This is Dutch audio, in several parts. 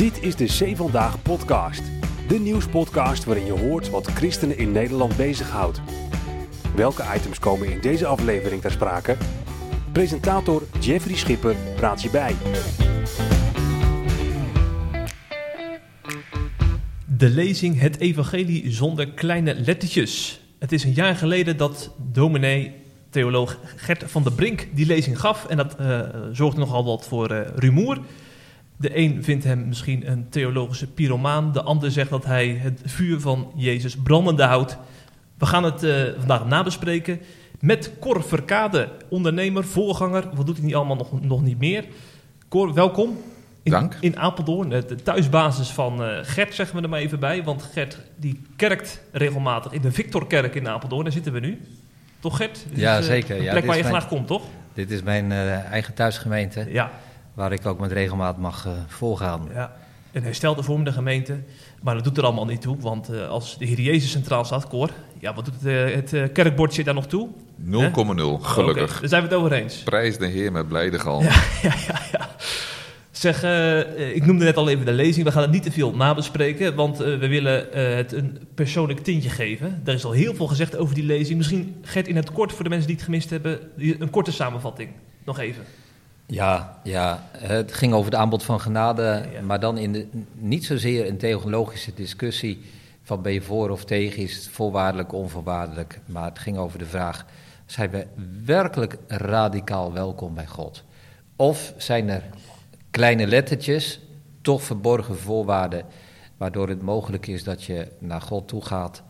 Dit is de C Vandaag podcast. De nieuwspodcast waarin je hoort wat christenen in Nederland bezighoudt. Welke items komen in deze aflevering ter sprake? Presentator Jeffrey Schipper praat je bij. De lezing Het Evangelie zonder kleine lettertjes. Het is een jaar geleden dat dominee, theoloog Gert van der Brink die lezing gaf. En dat uh, zorgde nogal wat voor uh, rumoer. De een vindt hem misschien een theologische pyromaan. De ander zegt dat hij het vuur van Jezus brandende houdt. We gaan het uh, vandaag nabespreken met Cor Verkade, ondernemer, voorganger. Wat doet hij niet allemaal nog, nog niet meer? Cor, welkom. In, Dank. In Apeldoorn, de thuisbasis van uh, Gert, zeggen we er maar even bij. Want Gert die kerkt regelmatig in de Victorkerk in Apeldoorn. Daar zitten we nu. Toch Gert? Dit ja, is, uh, zeker. Een ja, plek waar je mijn, graag komt, toch? Dit is mijn eigen thuisgemeente. Ja. Waar ik ook met regelmaat mag volgaan. Ja. Een herstelde vormende gemeente. Maar dat doet er allemaal niet toe. Want als de Heer Jezus centraal staat, Cor. Ja, wat doet het, het kerkbordje daar nog toe? 0,0, gelukkig. Okay, daar zijn we het over eens. Prijs de Heer met blijde galm. Ja, ja, ja. ja. Zeg, uh, ik noemde net al even de lezing. We gaan het niet te veel nabespreken, want uh, we willen uh, het een persoonlijk tintje geven. Er is al heel veel gezegd over die lezing. Misschien, Gert, in het kort voor de mensen die het gemist hebben, een korte samenvatting. Nog even. Ja, ja, het ging over het aanbod van genade, ja. maar dan in de, niet zozeer een theologische discussie van ben je voor of tegen, is het voorwaardelijk, onvoorwaardelijk. Maar het ging over de vraag, zijn we werkelijk radicaal welkom bij God? Of zijn er kleine lettertjes, toch verborgen voorwaarden, waardoor het mogelijk is dat je naar God toe gaat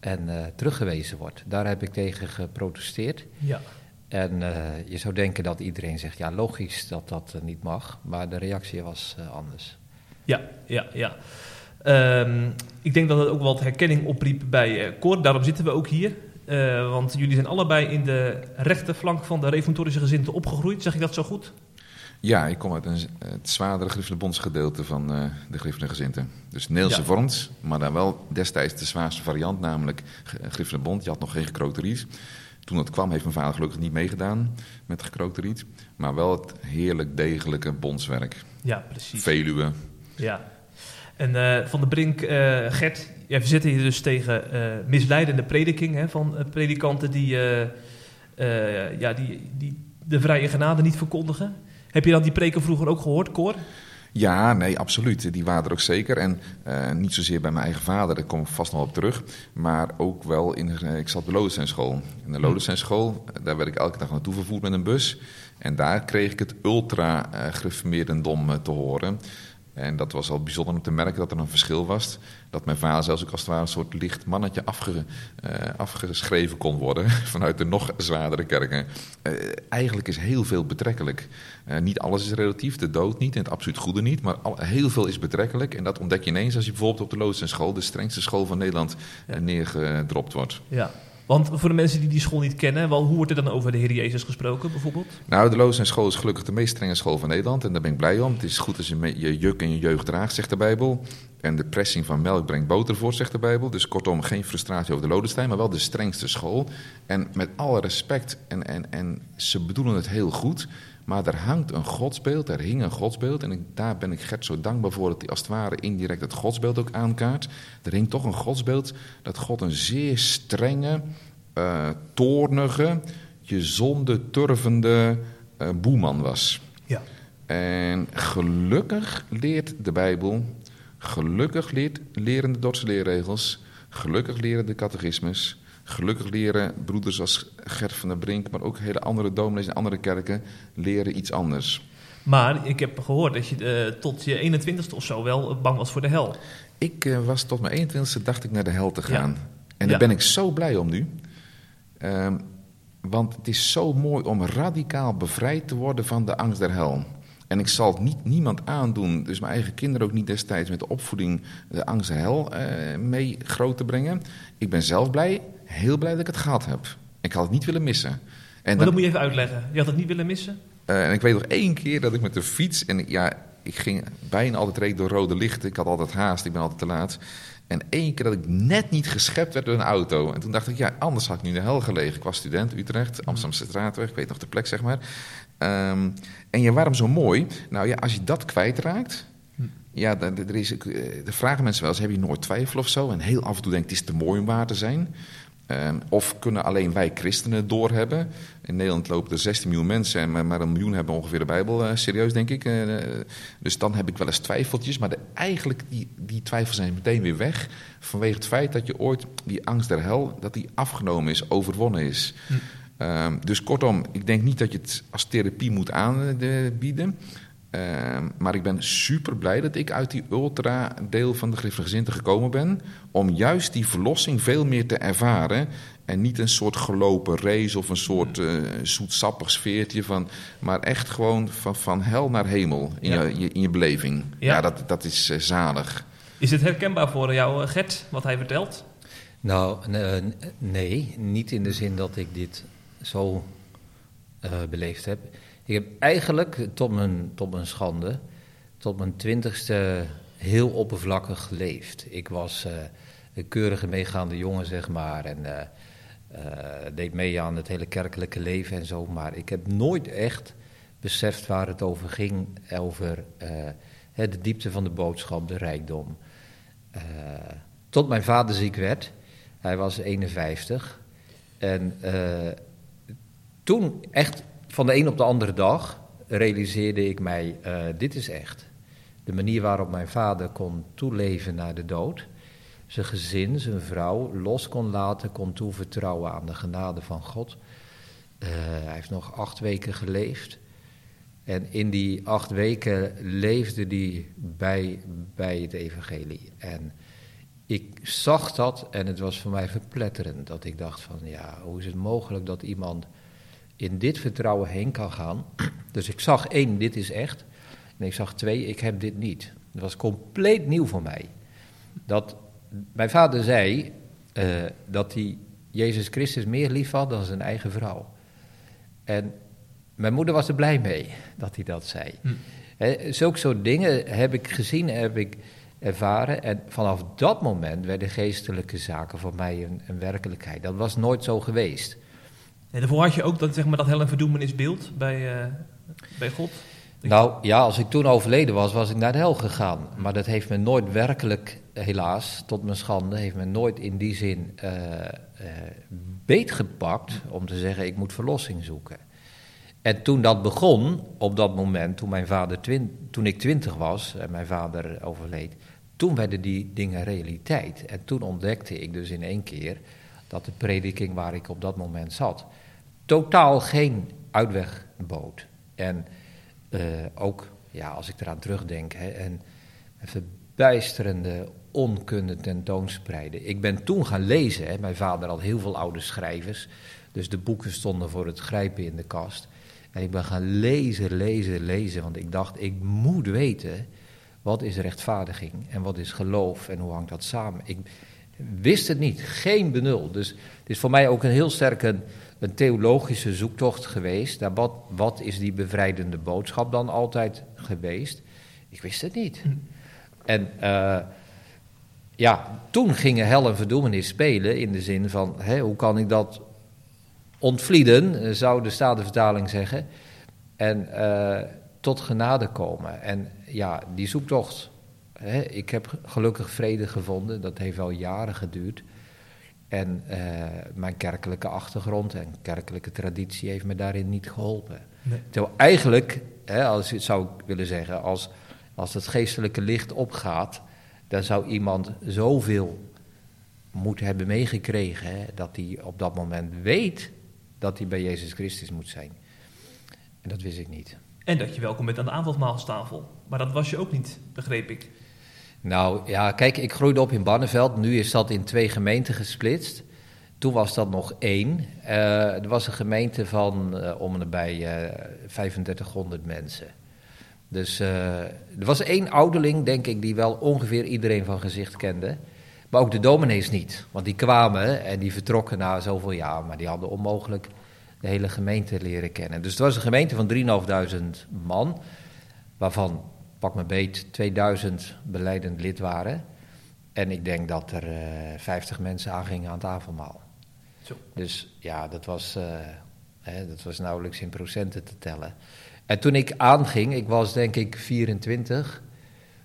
en uh, teruggewezen wordt. Daar heb ik tegen geprotesteerd. Ja. En uh, je zou denken dat iedereen zegt, ja logisch dat dat uh, niet mag, maar de reactie was anders. Ja, ja, ja. Um, ik denk dat het ook wat herkenning opriep bij Cor, daarom zitten we ook hier. want jullie zijn allebei in de rechterflank van de reformatorische gezinten opgegroeid, zeg ik dat zo goed? Ja, ik kom uit een, het zwaardere Griffenbondsgedeelte van uh, de Griffengezinten. Dus Neelse ja. vorms, maar dan wel destijds de zwaarste variant, namelijk Griffenbond. Je had nog geen gekrookte riet. Toen dat kwam heeft mijn vader gelukkig niet meegedaan met gekrookte riet. Maar wel het heerlijk degelijke bondswerk. Ja, precies. Veluwe. Ja. En uh, Van de Brink, uh, Gert, jij verzet je dus tegen misleidende prediking hè, van predikanten die, ja, die, die de vrije genade niet verkondigen. Heb je dan die preken vroeger ook gehoord, Cor? Ja, nee, absoluut. Die waren er ook zeker. En uh, niet zozeer bij mijn eigen vader, daar kom ik vast nog op terug. Maar ook wel in. Uh, ik zat op de Lodensenschool. In de Lodensenschool, daar werd ik elke dag naartoe vervoerd met een bus. En daar kreeg ik het ultra-gereformeerdendom te horen. En dat was al bijzonder om te merken dat er een verschil was. Dat mijn vader zelfs ook als het ware een soort licht mannetje uh, afgeschreven kon worden vanuit de nog zwaardere kerken. Uh, eigenlijk is heel veel betrekkelijk. Uh, niet alles is relatief, de dood niet en het absoluut goede niet, maar al, heel veel is betrekkelijk. En dat ontdek je ineens als je bijvoorbeeld op de Loodsenschool, de strengste school van Nederland, neergedropt wordt. Ja. Want voor de mensen die die school niet kennen, wel, hoe wordt er dan over de Heer Jezus gesproken bijvoorbeeld? Nou, de Loos School is gelukkig de meest strenge school van Nederland en daar ben ik blij om. Het is goed als je je juk en je jeugd draagt, zegt de Bijbel. En de pressing van melk brengt boter voort, zegt de Bijbel. Dus kortom, geen frustratie over de Lodenstein, maar wel de strengste school. En met alle respect, en, en, en ze bedoelen het heel goed, maar er hangt een godsbeeld, er hing een godsbeeld. En ik, daar ben ik Gert zo dankbaar voor dat hij als het ware indirect het godsbeeld ook aankaart. Er hing toch een godsbeeld dat God een zeer strenge, uh, toornige, je zonde turvende uh, boeman was. Ja. En gelukkig leert de Bijbel, gelukkig leert, leren de Dordtse leerregels, gelukkig leren de catechismus, gelukkig leren broeders als Gert van der Brink, maar ook hele andere dominees en andere kerken leren iets anders. Maar ik heb gehoord dat je uh, tot je 21ste of zo wel bang was voor de hel. Ik uh, was tot mijn 21ste dacht ik naar de hel te gaan. Ja. En daar Ja. ben ik zo blij om nu. Um, want het is zo mooi om radicaal bevrijd te worden van de angst der hel. En ik zal het niet, niemand aandoen, dus mijn eigen kinderen ook niet destijds met de opvoeding de angst der hel mee groot te brengen. Ik ben zelf blij, heel blij dat ik het gehad heb. Ik had het niet willen missen. En Maar dan- dat moet je even uitleggen. Je had het niet willen missen? Uh, en ik weet nog één keer dat ik met de fiets. En ja, ik ging bijna altijd reed door rode lichten. Ik had altijd haast, ik ben altijd te laat. En één keer dat ik net niet geschept werd door een auto. En toen dacht ik, ja, anders had ik nu in de hel gelegen. Ik was student, Utrecht, Amsterdamse straatweg. Ik weet nog de plek, zeg maar. Um, en ja, waarom zo mooi? Nou ja, als je dat kwijtraakt... Ja, er, er is, ook, eh, er vragen mensen wel eens, heb je nooit twijfel of zo? En heel af en toe denk ik, het is te mooi om waar te zijn. Ehm, of kunnen alleen wij christenen doorhebben? In Nederland lopen er 16 miljoen mensen en maar, maar een miljoen hebben ongeveer de Bijbel eh, serieus, denk ik. Eh, dus dan heb ik wel eens twijfeltjes. Maar de, eigenlijk, die, die twijfels zijn meteen weer weg. Vanwege het feit dat je ooit die angst der hel, dat die afgenomen is, overwonnen is. Hm. Ehm, dus kortom, ik denk niet dat je het als therapie moet aanbieden. Ehm, maar ik ben super blij dat ik uit die ultra-deel van de Griffengezinte gekomen ben. Om juist die verlossing veel meer te ervaren. En niet een soort gelopen race of een soort uh, zoetsappig sfeertje. Van, maar echt gewoon van, van hel naar hemel in, Ja. je, in je beleving. Ja. Ja, dat, dat is eh, zalig. Is het herkenbaar voor jou, eh, Gert, wat hij vertelt? Nou, nee, niet in de zin dat ik dit zo eh, beleefd heb. Ik heb eigenlijk tot mijn, tot mijn schande, tot mijn twintigste, heel oppervlakkig geleefd. Ik was eh, een keurige meegaande jongen, zeg maar, en eh, eh, deed mee aan het hele kerkelijke leven en zo. Maar ik heb nooit echt beseft waar het over ging, over de diepte van de boodschap, de rijkdom. Tot mijn vader ziek werd. Hij was 51. En toen, echt van de een op de andere dag, realiseerde ik mij: eh, dit is echt. De manier waarop mijn vader kon toeleven naar de dood. Zijn gezin, zijn vrouw, los kon laten, kon toevertrouwen aan de genade van God. Eh, hij heeft nog acht weken geleefd. En in die acht weken leefde hij bij, bij het evangelie. En ik zag dat en het was voor mij verpletterend. Dat ik dacht van, ja, hoe is het mogelijk dat iemand in dit vertrouwen heen kan gaan? Dus ik zag één, dit is echt. En ik zag twee, ik heb dit niet. Dat was compleet nieuw voor mij. Dat mijn vader zei eh, dat hij Jezus Christus meer lief had dan zijn eigen vrouw. En mijn moeder was er blij mee dat hij dat zei. Hm. Zulke soort dingen heb ik gezien, heb ik ervaren. En vanaf dat moment werden geestelijke zaken voor mij een, een werkelijkheid. Dat was nooit zo geweest. En daarvoor had je ook dat, zeg maar, dat hel- en verdoemenisbeeld bij, eh, bij God. Nou ja, als ik toen overleden was, was ik naar de hel gegaan. Maar dat heeft me nooit werkelijk, helaas, tot mijn schande, heeft me nooit in die zin eh eh, beetgepakt om te zeggen: ik moet verlossing zoeken. En toen dat begon, op dat moment, toen, mijn vader toen ik twintig was en mijn vader overleed, toen werden die dingen realiteit. En toen ontdekte ik dus in één keer dat de prediking waar ik op dat moment zat, totaal geen uitweg bood. En eh, ook, ja, als ik eraan terugdenk, hè, en een verbijsterende onkunde tentoonspreiden. Ik ben toen gaan lezen, hè, mijn vader had heel veel oude schrijvers, dus de boeken stonden voor het grijpen in de kast. En ik ben gaan lezen, lezen, lezen, want ik dacht, ik moet weten, wat is rechtvaardiging en wat is geloof en hoe hangt dat samen? Ik wist het niet, geen benul. Dus het is voor mij ook een heel sterk een, theologische zoektocht geweest. Naar wat, wat is die bevrijdende boodschap dan altijd geweest? Ik wist het niet. En eh, ja, toen gingen hel en verdoemenis spelen in de zin van, hè, hoe kan ik dat ontvlieden, eh, zou de Statenvertaling zeggen, en eh, tot genade komen. En ja, die zoektocht, hè, ik heb gelukkig vrede gevonden, dat heeft wel jaren geduurd. En eh, mijn kerkelijke achtergrond en kerkelijke traditie heeft me daarin niet geholpen. Nee. Terwijl eigenlijk, hè, als, zou ik willen zeggen, als, als het geestelijke licht opgaat, dan zou iemand zoveel moeten hebben meegekregen, hè, dat hij op dat moment weet dat hij bij Jezus Christus moet zijn. En dat wist ik niet. En dat je welkom bent aan de avondmaalstafel. Maar dat was je ook niet, begreep ik. Nou ja, kijk, ik groeide op in Barneveld. Nu is dat in twee gemeenten gesplitst. Toen was dat nog één. Eh, er was een gemeente van eh, om en eh 3500 mensen. Dus eh, er was één ouderling, denk ik, die wel ongeveer iedereen van gezicht kende. Maar ook de dominees niet. Want die kwamen en die vertrokken na zoveel jaar. Maar die hadden onmogelijk de hele gemeente leren kennen. Dus het was een gemeente van 3.500 man. Waarvan, pak me beet, 2000 beleidend lid waren. En ik denk dat er eh 50 mensen aangingen aan het avondmaal. Zo. Dus ja, dat was, eh, hè, dat was nauwelijks in procenten te tellen. En toen ik aanging, ik was denk ik 24,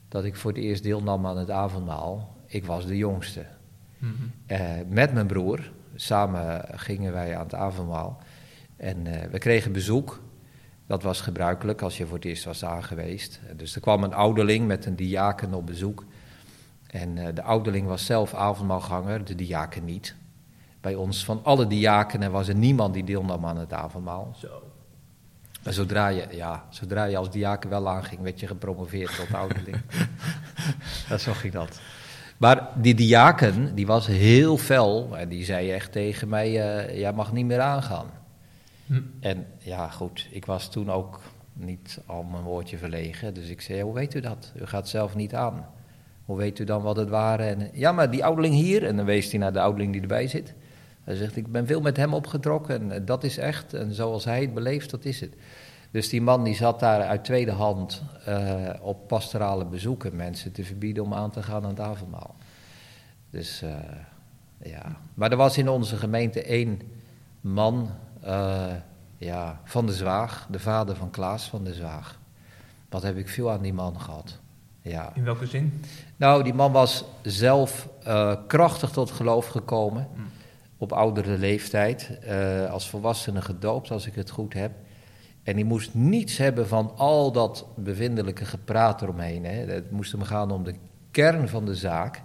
dat ik voor het eerst deelnam aan het avondmaal. Ik was de jongste. Mhm. Eh, met mijn broer. Samen gingen wij aan het avondmaal. En eh, we kregen bezoek. Dat was gebruikelijk als je voor het eerst was aangeweest. Dus er kwam een ouderling met een diaken op bezoek. En eh, de ouderling was zelf avondmaalganger, de diaken niet. Bij ons, van alle diakenen, was er niemand die deelnam aan het avondmaal. Zo. En zodra je, ja, zodra je als diaken wel aanging, werd je gepromoveerd tot ouderling. dat zo ging dat. Maar die diaken, die was heel fel. En die zei echt tegen mij, eh, jij mag niet meer aangaan. Hm. En ja, goed, ik was toen ook niet al mijn woordje verlegen. Dus ik zei, hoe weet u dat? U gaat zelf niet aan. Hoe weet u dan wat het waren? En, ja, maar die ouderling hier, en dan wees hij naar de ouderling die erbij zit. Hij zegt, ik ben veel met hem opgetrokken en dat is echt. En zoals hij het beleeft, dat is het. Dus die man die zat daar uit tweede hand eh, op pastorale bezoeken mensen te verbieden om aan te gaan aan het avondmaal. Dus eh, ja, maar er was in onze gemeente één man eh, ja, van de Zwaag, de vader van Klaas van de Zwaag. Wat heb ik veel aan die man gehad. Ja. In welke zin? Nou, die man was zelf eh, krachtig tot geloof gekomen. Hm. Op oudere leeftijd. eh, als volwassene gedoopt, als ik het goed heb. En die moest niets hebben van al dat bevindelijke gepraat eromheen. Hè. Het moest hem gaan om de kern van de zaak.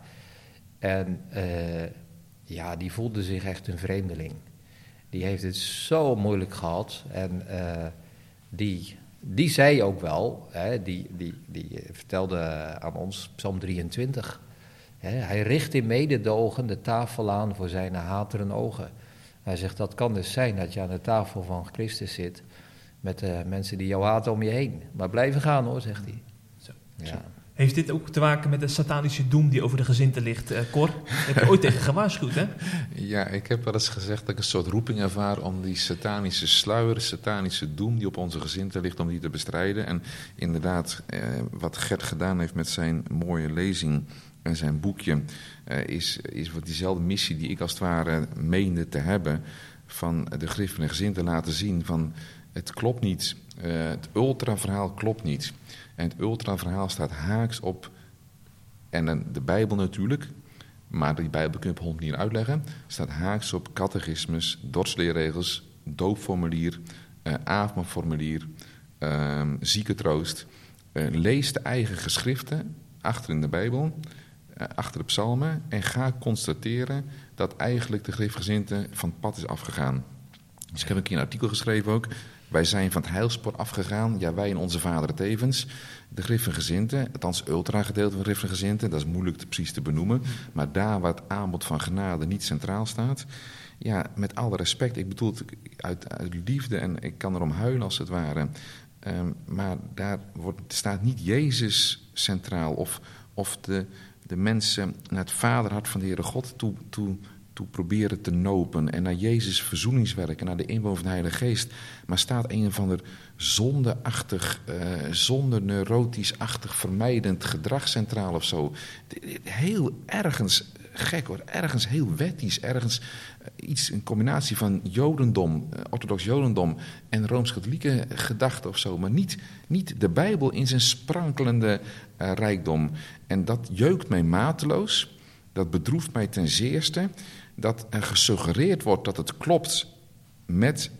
En ja, die voelde zich echt een vreemdeling. Die heeft het zo moeilijk gehad. En eh, die, die zei ook wel, hè, die, die, die vertelde aan ons, Psalm 23. Hè, hij richt in mededogen de tafel aan voor zijn hateren ogen. Hij zegt, dat kan dus zijn dat je aan de tafel van Christus zit... met eh, mensen die jou haten om je heen. Maar blijven gaan hoor, zegt hij. Zo. Ja. Heeft dit ook te maken met de satanische doem die over de gezinten ligt, eh, Cor? Heb je ooit tegen gewaarschuwd, hè? Ja, ik heb wel eens gezegd dat ik een soort roeping ervaar om die satanische sluier, satanische doem die op onze gezinten ligt, om die te bestrijden. En inderdaad, eh, wat Gert gedaan heeft met zijn mooie lezing en zijn boekje, eh, is, is wat diezelfde missie die ik als het ware meende te hebben, van de griff van een gezin te laten zien van het klopt niet, het ultra-verhaal klopt niet. En het ultra-verhaal staat haaks op, en de Bijbel natuurlijk, maar die Bijbel kun je op honderd manieren uitleggen. Staat haaks op catechismus, dorpsleerregels, doopformulier, eh avondformulier, eh, ziekentroost. Eh, lees de eigen geschriften achter in de Bijbel, eh, achter de psalmen... en ga constateren dat eigenlijk de griffgezinte van het pad is afgegaan. Dus ik heb een keer een artikel geschreven ook. Wij zijn van het heilspoor afgegaan, ja wij en onze vaderen tevens. De griffengezinte, althans ultra-gedeelte van griffengezinte, dat is moeilijk te, precies te benoemen. Maar daar waar het aanbod van genade niet centraal staat, ja, met alle respect, ik bedoel het uit, uit liefde en ik kan erom huilen als het ware. Ehm, maar daar wordt, staat niet Jezus centraal of, of de, de mensen naar het vaderhart van de Heere God toe, toe, toe proberen te nopen. En naar Jezus verzoeningswerk en naar de inwoon van de Heilige Geest. Maar staat een of ander zondeachtig, eh zonde neurotisch-achtig vermijdend gedrag centraal of zo. Heel ergens gek hoor, ergens heel wettisch, ergens eh, iets, een combinatie van jodendom, eh, orthodox jodendom en rooms-katholieke gedachten of zo. Maar niet, niet de Bijbel in zijn sprankelende rijkdom. En dat jeukt mij mateloos, dat bedroeft mij ten zeerste, dat er gesuggereerd wordt dat het klopt met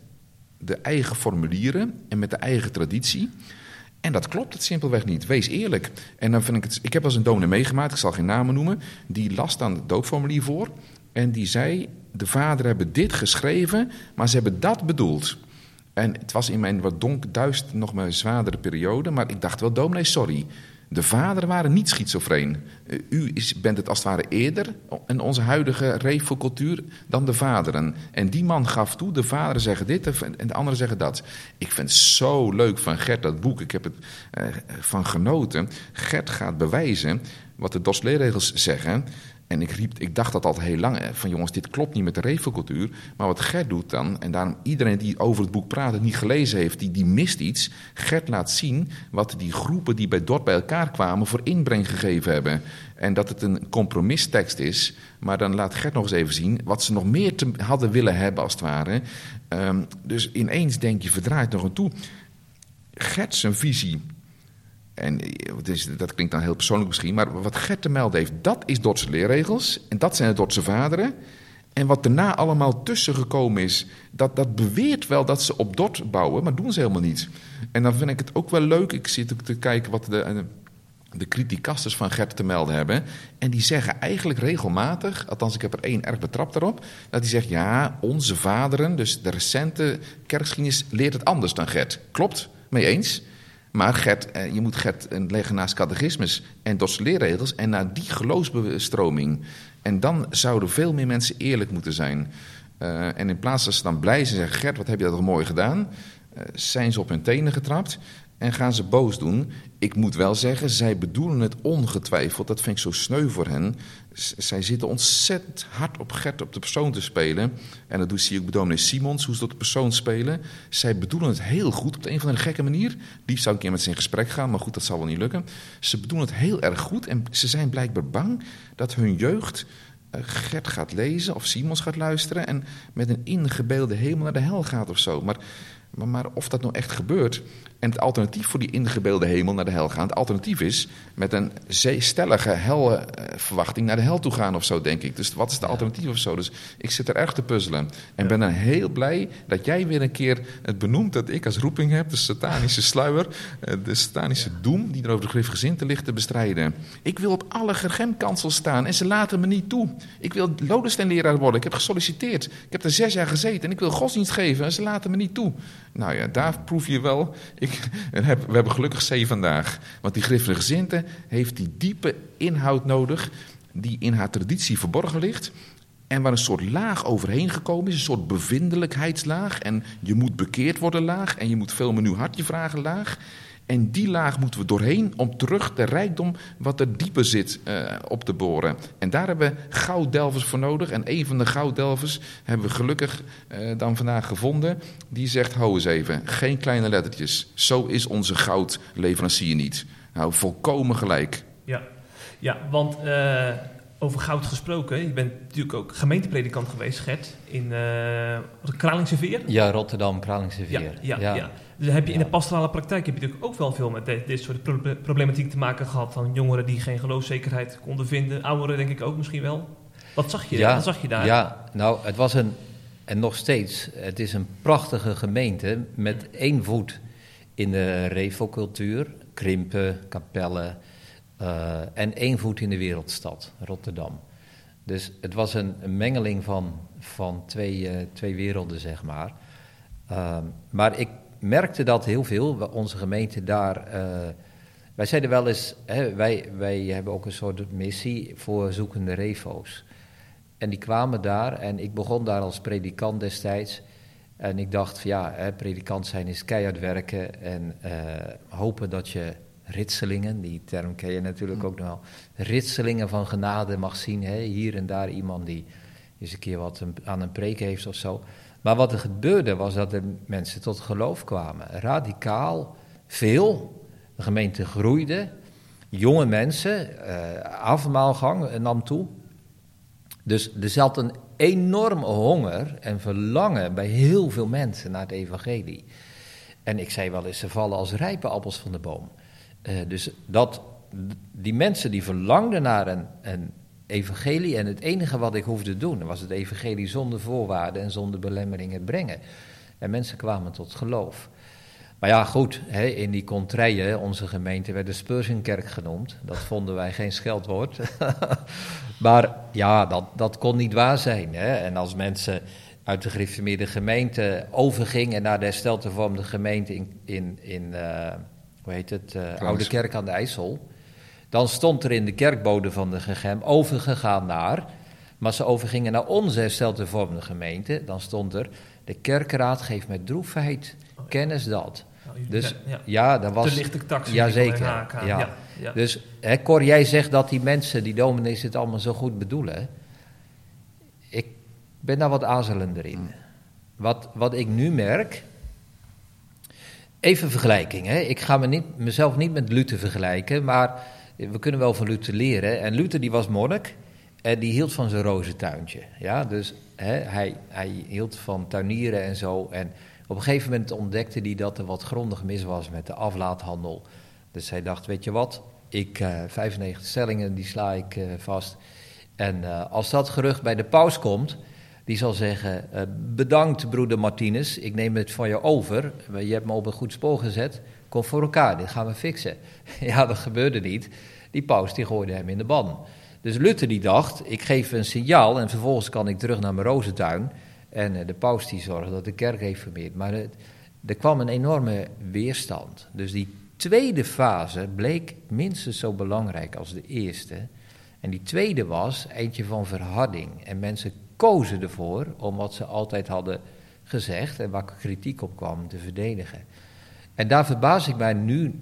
de eigen formulieren en met de eigen traditie. En dat klopt het simpelweg niet. Wees eerlijk. En dan vind ik het. Ik heb eens een dominee meegemaakt, ik zal geen namen noemen. Die las dan het doopformulier voor. En die zei: De vader hebben dit geschreven, maar ze hebben dat bedoeld. En het was in mijn wat donk, duist, nog maar zwaardere periode. Maar ik dacht wel, dominee, sorry. De vaderen waren niet schizofreen. Uh, U is, bent het als het ware eerder in onze huidige revelcultuur dan de vaderen. En die man gaf toe, de vaderen zeggen dit en de anderen zeggen dat. Ik vind het zo leuk van Gert, dat boek. Ik heb het uh, van genoten. Gert gaat bewijzen wat de DOS-leerregels zeggen. En ik, ik dacht dat al heel lang, van jongens, dit klopt niet met de revelcultuur. Maar wat Gert doet dan, en daarom iedereen die over het boek praat, het niet gelezen heeft, die, die mist iets. Gert laat zien wat die groepen die bij Dort bij elkaar kwamen voor inbreng gegeven hebben. En dat het een compromistekst is. Maar dan laat Gert nog eens even zien wat ze nog meer hadden willen hebben, als het ware. Um, dus ineens denk je, verdraait nog een toe. Gert zijn visie En dus, dat klinkt dan heel persoonlijk misschien, maar wat Gert te melden heeft, dat is Dordtse leerregels. En dat zijn de Dordtse vaderen. En wat daarna allemaal tussen gekomen is, dat, dat beweert wel dat ze op Dort bouwen, maar doen ze helemaal niet. En dan vind ik het ook wel leuk, ik zit ook te kijken wat de, de criticasters van Gert te melden hebben. En die zeggen eigenlijk regelmatig, althans ik heb er één erg betrapt daarop, dat die zegt, ja, onze vaderen, dus de recente kerkgeschiedenis, leert het anders dan Gert. Klopt, mee eens. Maar Gert, eh, je moet Gert leggen naast catechismus en Dordtse leerregels en naar die geloofsbestroming. En dan zouden veel meer mensen eerlijk moeten zijn. Uh, en in plaats dat ze dan blij zijn en zeggen: Gert, wat heb je dat toch mooi gedaan? Uh, zijn ze op hun tenen getrapt en gaan ze boos doen. Ik moet wel zeggen, zij bedoelen het ongetwijfeld. Dat vind ik zo sneu voor hen. zij zitten ontzettend hard op Gert op de persoon te spelen. En dat doet zie ik bij Simons, hoe ze op de persoon spelen. Zij bedoelen het heel goed op de een of andere gekke manier. Liefst zou ik een keer met ze in gesprek gaan, maar goed, dat zal wel niet lukken. Ze bedoelen het heel erg goed en ze zijn blijkbaar bang dat hun jeugd eh, Gert gaat lezen of Simons gaat luisteren en met een ingebeelde hemel naar de hel gaat of zo. Maar maar, of dat nou echt gebeurt. En het alternatief voor die ingebeelde hemel naar de hel gaan. Het alternatief is met een stellige helverwachting naar de hel toe gaan of zo, denk ik. Dus wat is het alternatief of zo? Dus ik zit er erg te puzzelen. En ben dan heel blij dat jij weer een keer het benoemt dat ik als roeping heb. De satanische sluier, eh, de satanische doem die er over de griffgezinten ligt te bestrijden. Ik wil op alle gergemkansels staan en ze laten me niet toe. Ik wil Lodensteinleraar worden. Ik heb gesolliciteerd. Ik heb er zes jaar gezeten en ik wil godsdienst geven en ze laten me niet toe. Nou ja, daar proef je wel. Ik, we hebben gelukkig zee vandaag. Want die griffige gezinte heeft die diepe inhoud nodig. die in haar traditie verborgen ligt. En waar een soort laag overheen gekomen is, een soort bevindelijkheidslaag. En je moet bekeerd worden laag. En je moet veel menu hartje vragen laag. En die laag moeten we doorheen om terug de rijkdom wat er dieper zit uh, op te boren. En daar hebben we gouddelvers voor nodig. En een van de gouddelvers hebben we gelukkig uh, dan vandaag gevonden. Die zegt, hou eens even, geen kleine lettertjes. Zo is onze goudleverancier niet. Nou, volkomen gelijk. Ja, ja want... Uh over goud gesproken. Je bent natuurlijk ook gemeentepredikant geweest, Gert, in uh, Kralingse Veer. Ja, Rotterdam, Kralingse Veer. Ja, ja, ja. Heb je in de pastorale praktijk heb je natuurlijk ook wel veel met dit, soort problematiek te maken gehad. Van jongeren die geen geloofszekerheid konden vinden. Ouderen denk ik ook misschien wel. Wat zag je, ja, wat zag je daar? Ja, nou, het was een, en nog steeds, het is een prachtige gemeente met één voet in de revelcultuur. Krimpen, kapellen uh, en één voet in de wereldstad, Rotterdam. Dus het was een, een mengeling van, van twee, uh, twee werelden, zeg maar. Uh, maar ik merkte dat heel veel. Onze gemeente daar. Uh, wij zeiden wel eens. Hè, wij, wij hebben ook een soort missie voor zoekende refo's. En die kwamen daar en ik begon daar als predikant destijds. En ik dacht, ja, hè, predikant zijn is keihard werken en uh, hopen dat je ritselingen, die term ken je natuurlijk mm. ook nog wel, ritselingen van genade mag zien. Hè? Hier en daar iemand die eens een keer wat aan een preek heeft of zo. Maar wat er gebeurde was dat er mensen tot geloof kwamen. Radicaal veel. De gemeente groeide. Jonge mensen, uh, avondmaalgang nam toe. Dus er zat een enorme honger en verlangen bij heel veel mensen naar het evangelie. En ik zei wel eens, ze vallen als rijpe appels van de boom. Uh, dus dat, die mensen die verlangden naar een, een evangelie en het enige wat ik hoefde te doen was het evangelie zonder voorwaarden en zonder belemmeringen brengen. En mensen kwamen tot geloof. Maar ja, goed, hè, in die contraien, onze gemeente werd de Spursinkerk genoemd. Dat vonden wij geen scheldwoord. maar ja, dat, dat kon niet waar zijn. Hè. En als mensen uit de gereformeerde gemeente overgingen naar de hersteltevormde gemeente in, in, in uh, hoe heet het, uh, Oude Kerk aan de IJssel... Dan stond er in de kerkbode van de Gegem overgegaan naar, maar ze overgingen naar onze herstelde vormende gemeente. Dan stond er, de kerkraad geeft met droefheid oh, kennis dat. Nou, dus ja, ja dat was. Te lichte tax. Jazeker. Ja. Ja, ja. Dus hè, Cor, jij zegt dat die mensen, die dominees, het allemaal zo goed bedoelen. Ik ben daar wat aarzelender in. Wat, wat ik nu merk. Even vergelijking. Hè. Ik ga me niet, mezelf niet met Luther vergelijken, maar we kunnen wel van Luther leren. En Luther die was monnik en die hield van zijn rozentuintje. Ja, dus hè, hij, hij hield van tuinieren en zo. En op een gegeven moment ontdekte hij dat er wat grondig mis was met de aflaathandel Dus zij dacht, weet je wat, ik, uh, 95 stellingen, die sla ik uh, vast. En uh, als dat gerucht bij de paus komt, die zal zeggen, bedankt broeder Martinez, ik neem het van je over. Je hebt me op een goed spoor gezet, kom voor elkaar, dit gaan we fixen. ja, dat gebeurde niet. Die paus die gooide hem in de ban. Dus Luther die dacht, ik geef een signaal en vervolgens kan ik terug naar mijn rozentuin. En de paus die zorgt dat de kerk reformeert. Maar er kwam een enorme weerstand. Dus die tweede fase bleek minstens zo belangrijk als de eerste. En die tweede was eentje van verharding. En mensen kozen ervoor om wat ze altijd hadden gezegd en waar kritiek op kwam te verdedigen. En daar verbaas ik mij nu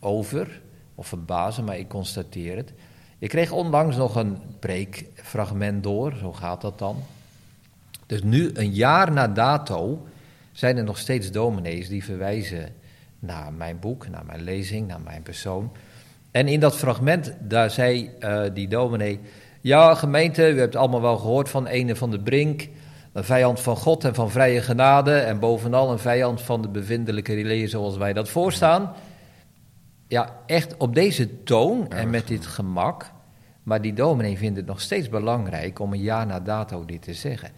over, of verbazen, maar ik constateer het. Ik kreeg onlangs nog een preekfragment door, zo gaat dat dan. Dus nu, een jaar na dato, zijn er nog steeds dominees die verwijzen naar mijn boek, naar mijn lezing, naar mijn persoon. En in dat fragment, daar zei uh, die dominee... Ja, gemeente, u hebt allemaal wel gehoord van ene van de Brink... een vijand van God en van vrije genade... en bovenal een vijand van de bevindelijke religie zoals wij dat voorstaan. Ja, echt op deze toon en met dit gemak... maar die dominee vindt het nog steeds belangrijk om een jaar na dato dit te zeggen...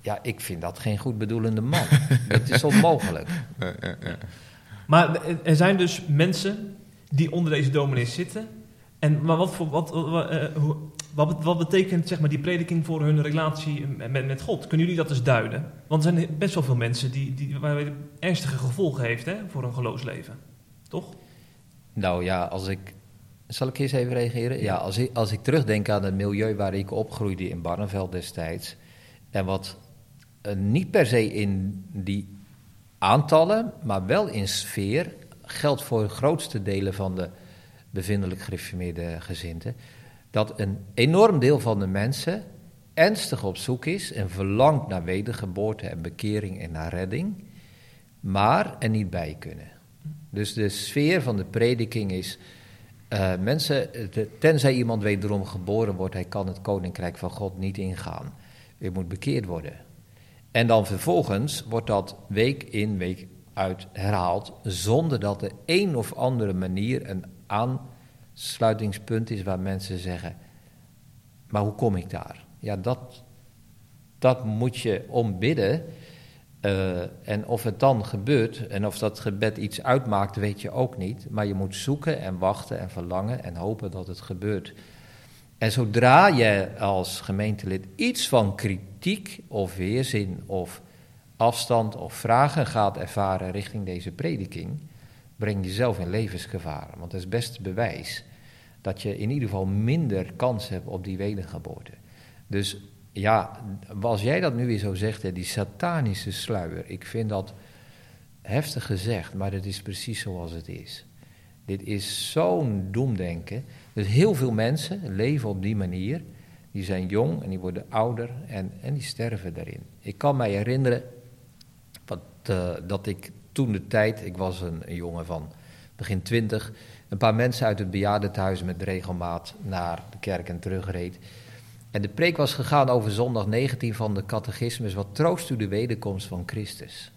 Ja, ik vind dat geen goed bedoelende man. Het is onmogelijk. Maar er zijn dus mensen die onder deze dominees zitten. En maar wat, voor, wat, wat, uh, wat, wat, betekent zeg maar, die prediking voor hun relatie met, met God? Kunnen jullie dat eens duiden? Want er zijn best wel veel mensen die, die, waar het ernstige gevolgen heeft hè, voor hun geloofsleven. Toch? Nou ja, als ik. Zal ik eerst even reageren? Ja, als ik, als ik terugdenk aan het milieu waar ik opgroeide in Barneveld destijds. En wat uh, niet per se in die aantallen, maar wel in sfeer, geldt voor de grootste delen van de bevindelijk gereformeerde gezinten, dat een enorm deel van de mensen ernstig op zoek is en verlangt naar wedergeboorte en bekering en naar redding, maar er niet bij kunnen. Dus de sfeer van de prediking is, uh, mensen, tenzij iemand wederom geboren wordt, hij kan het koninkrijk van God niet ingaan. U moet bekeerd worden. En dan vervolgens wordt dat week in, week uit herhaald, zonder dat er een of andere manier een aansluitingspunt is waar mensen zeggen: Maar hoe kom ik daar? Ja, dat, dat moet je ombidden. Uh, en of het dan gebeurt en of dat gebed iets uitmaakt, weet je ook niet. Maar je moet zoeken en wachten en verlangen en hopen dat het gebeurt. En zodra je als gemeentelid iets van kritiek of weerzin of afstand of vragen gaat ervaren richting deze prediking, breng je jezelf in levensgevaar. Want dat is best bewijs dat je in ieder geval minder kans hebt op die wedergeboorte. Dus ja, als jij dat nu weer zo zegt, hè, die satanische sluier, ik vind dat heftig gezegd, maar dat is precies zoals het is. Dit is zo'n doemdenken. Dus heel veel mensen leven op die manier. Die zijn jong en die worden ouder en, en die sterven daarin. Ik kan mij herinneren wat, uh, dat ik toen de tijd, ik was een, jongen van begin twintig, een paar mensen uit het bejaardentehuis met regelmaat naar de kerk en terugreed. En de preek was gegaan over zondag 19 van de catechismus, wat troost u de wederkomst van Christus.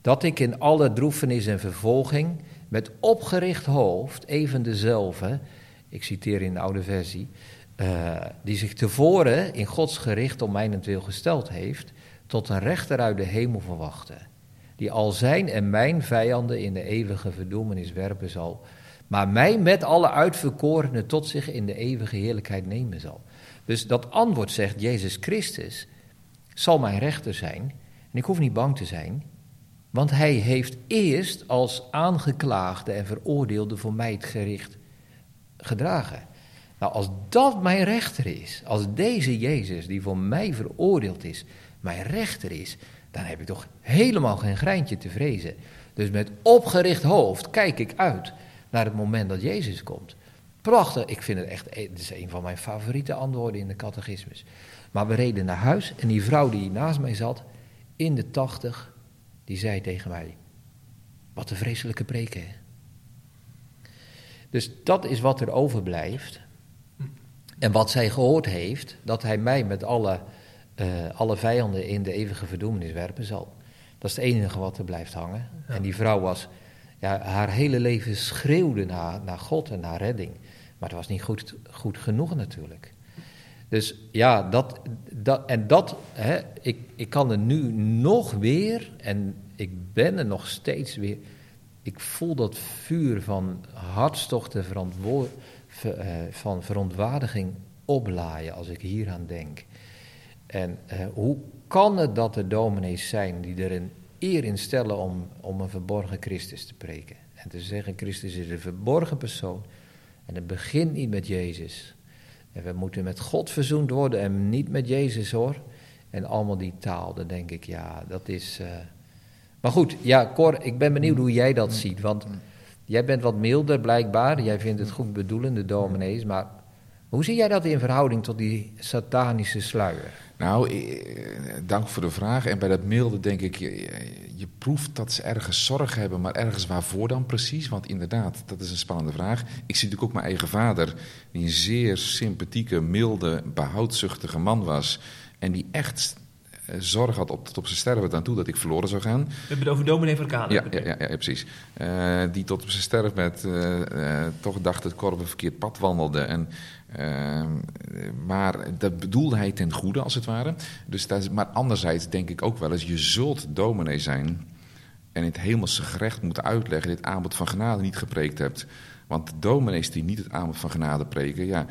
Dat ik in alle droefenis en vervolging met opgericht hoofd, even dezelfde, ik citeer in de oude versie, uh, die zich tevoren in Gods gericht om mijnentwil gesteld heeft, tot een rechter uit de hemel verwachten, die al zijn en mijn vijanden in de eeuwige verdoemenis werpen zal, maar mij met alle uitverkorenen tot zich in de eeuwige heerlijkheid nemen zal. Dus dat antwoord zegt Jezus Christus zal mijn rechter zijn en ik hoef niet bang te zijn, want hij heeft eerst als aangeklaagde en veroordeelde voor mij het gericht gedragen. Nou, als dat mijn rechter is, als deze Jezus die voor mij veroordeeld is, mijn rechter is, dan heb ik toch helemaal geen greintje te vrezen. Dus met opgericht hoofd kijk ik uit naar het moment dat Jezus komt. Prachtig, ik vind het echt, het is een van mijn favoriete antwoorden in de catechismus. Maar we reden naar huis en die vrouw die naast mij zat, in de tachtig, die zei tegen mij: Wat een vreselijke preken. Dus dat is wat er overblijft. En wat zij gehoord heeft, dat hij mij met alle, alle vijanden in de eeuwige verdoemenis werpen zal. Dat is het enige wat er blijft hangen. En die vrouw was ja, haar hele leven schreeuwde naar, naar God en naar redding. Maar het was niet goed, goed genoeg natuurlijk. Dus ja, dat, dat, en dat, hè, ik, ik kan er nu nog weer, en ik ben er nog steeds weer, ik voel dat vuur van hartstochten, eh, van verontwaardiging oplaaien als ik hier aan denk. En eh, hoe kan het dat er dominees zijn die er een eer in stellen om, om een verborgen Christus te preken? En te zeggen, Christus is een verborgen persoon. En het begint niet met Jezus. En we moeten met God verzoend worden en niet met Jezus hoor. En allemaal die taal, dan denk ik, ja, dat is... Uh... Maar goed, ja, Cor, ik ben benieuwd hoe jij dat ziet. Want jij bent wat milder blijkbaar. Jij vindt het goed bedoelende dominees. Maar hoe zie jij dat in verhouding tot die satanische sluier? Nou, dank voor de vraag. En bij dat milde denk ik, je, je, proeft dat ze ergens zorg hebben, maar ergens waarvoor dan precies? Want inderdaad, dat is een spannende vraag. Ik zie natuurlijk ook mijn eigen vader, die een zeer sympathieke, milde, behoudzuchtige man was. En die echt eh, zorg had op, tot op zijn sterven dan toe dat ik verloren zou gaan. We hebben het over dominee van Kade. Ja, ja, ja, ja, precies. Uh, die tot op zijn sterven uh, toch dacht dat een verkeerd pad wandelde. En maar dat bedoelde hij ten goede, als het ware. Dus dat, maar anderzijds denk ik ook wel eens, je zult dominee zijn... en in het hemelse gerecht moeten uitleggen... dit aanbod van genade niet gepreekt hebt. Want de dominees die niet het aanbod van genade preken... ja,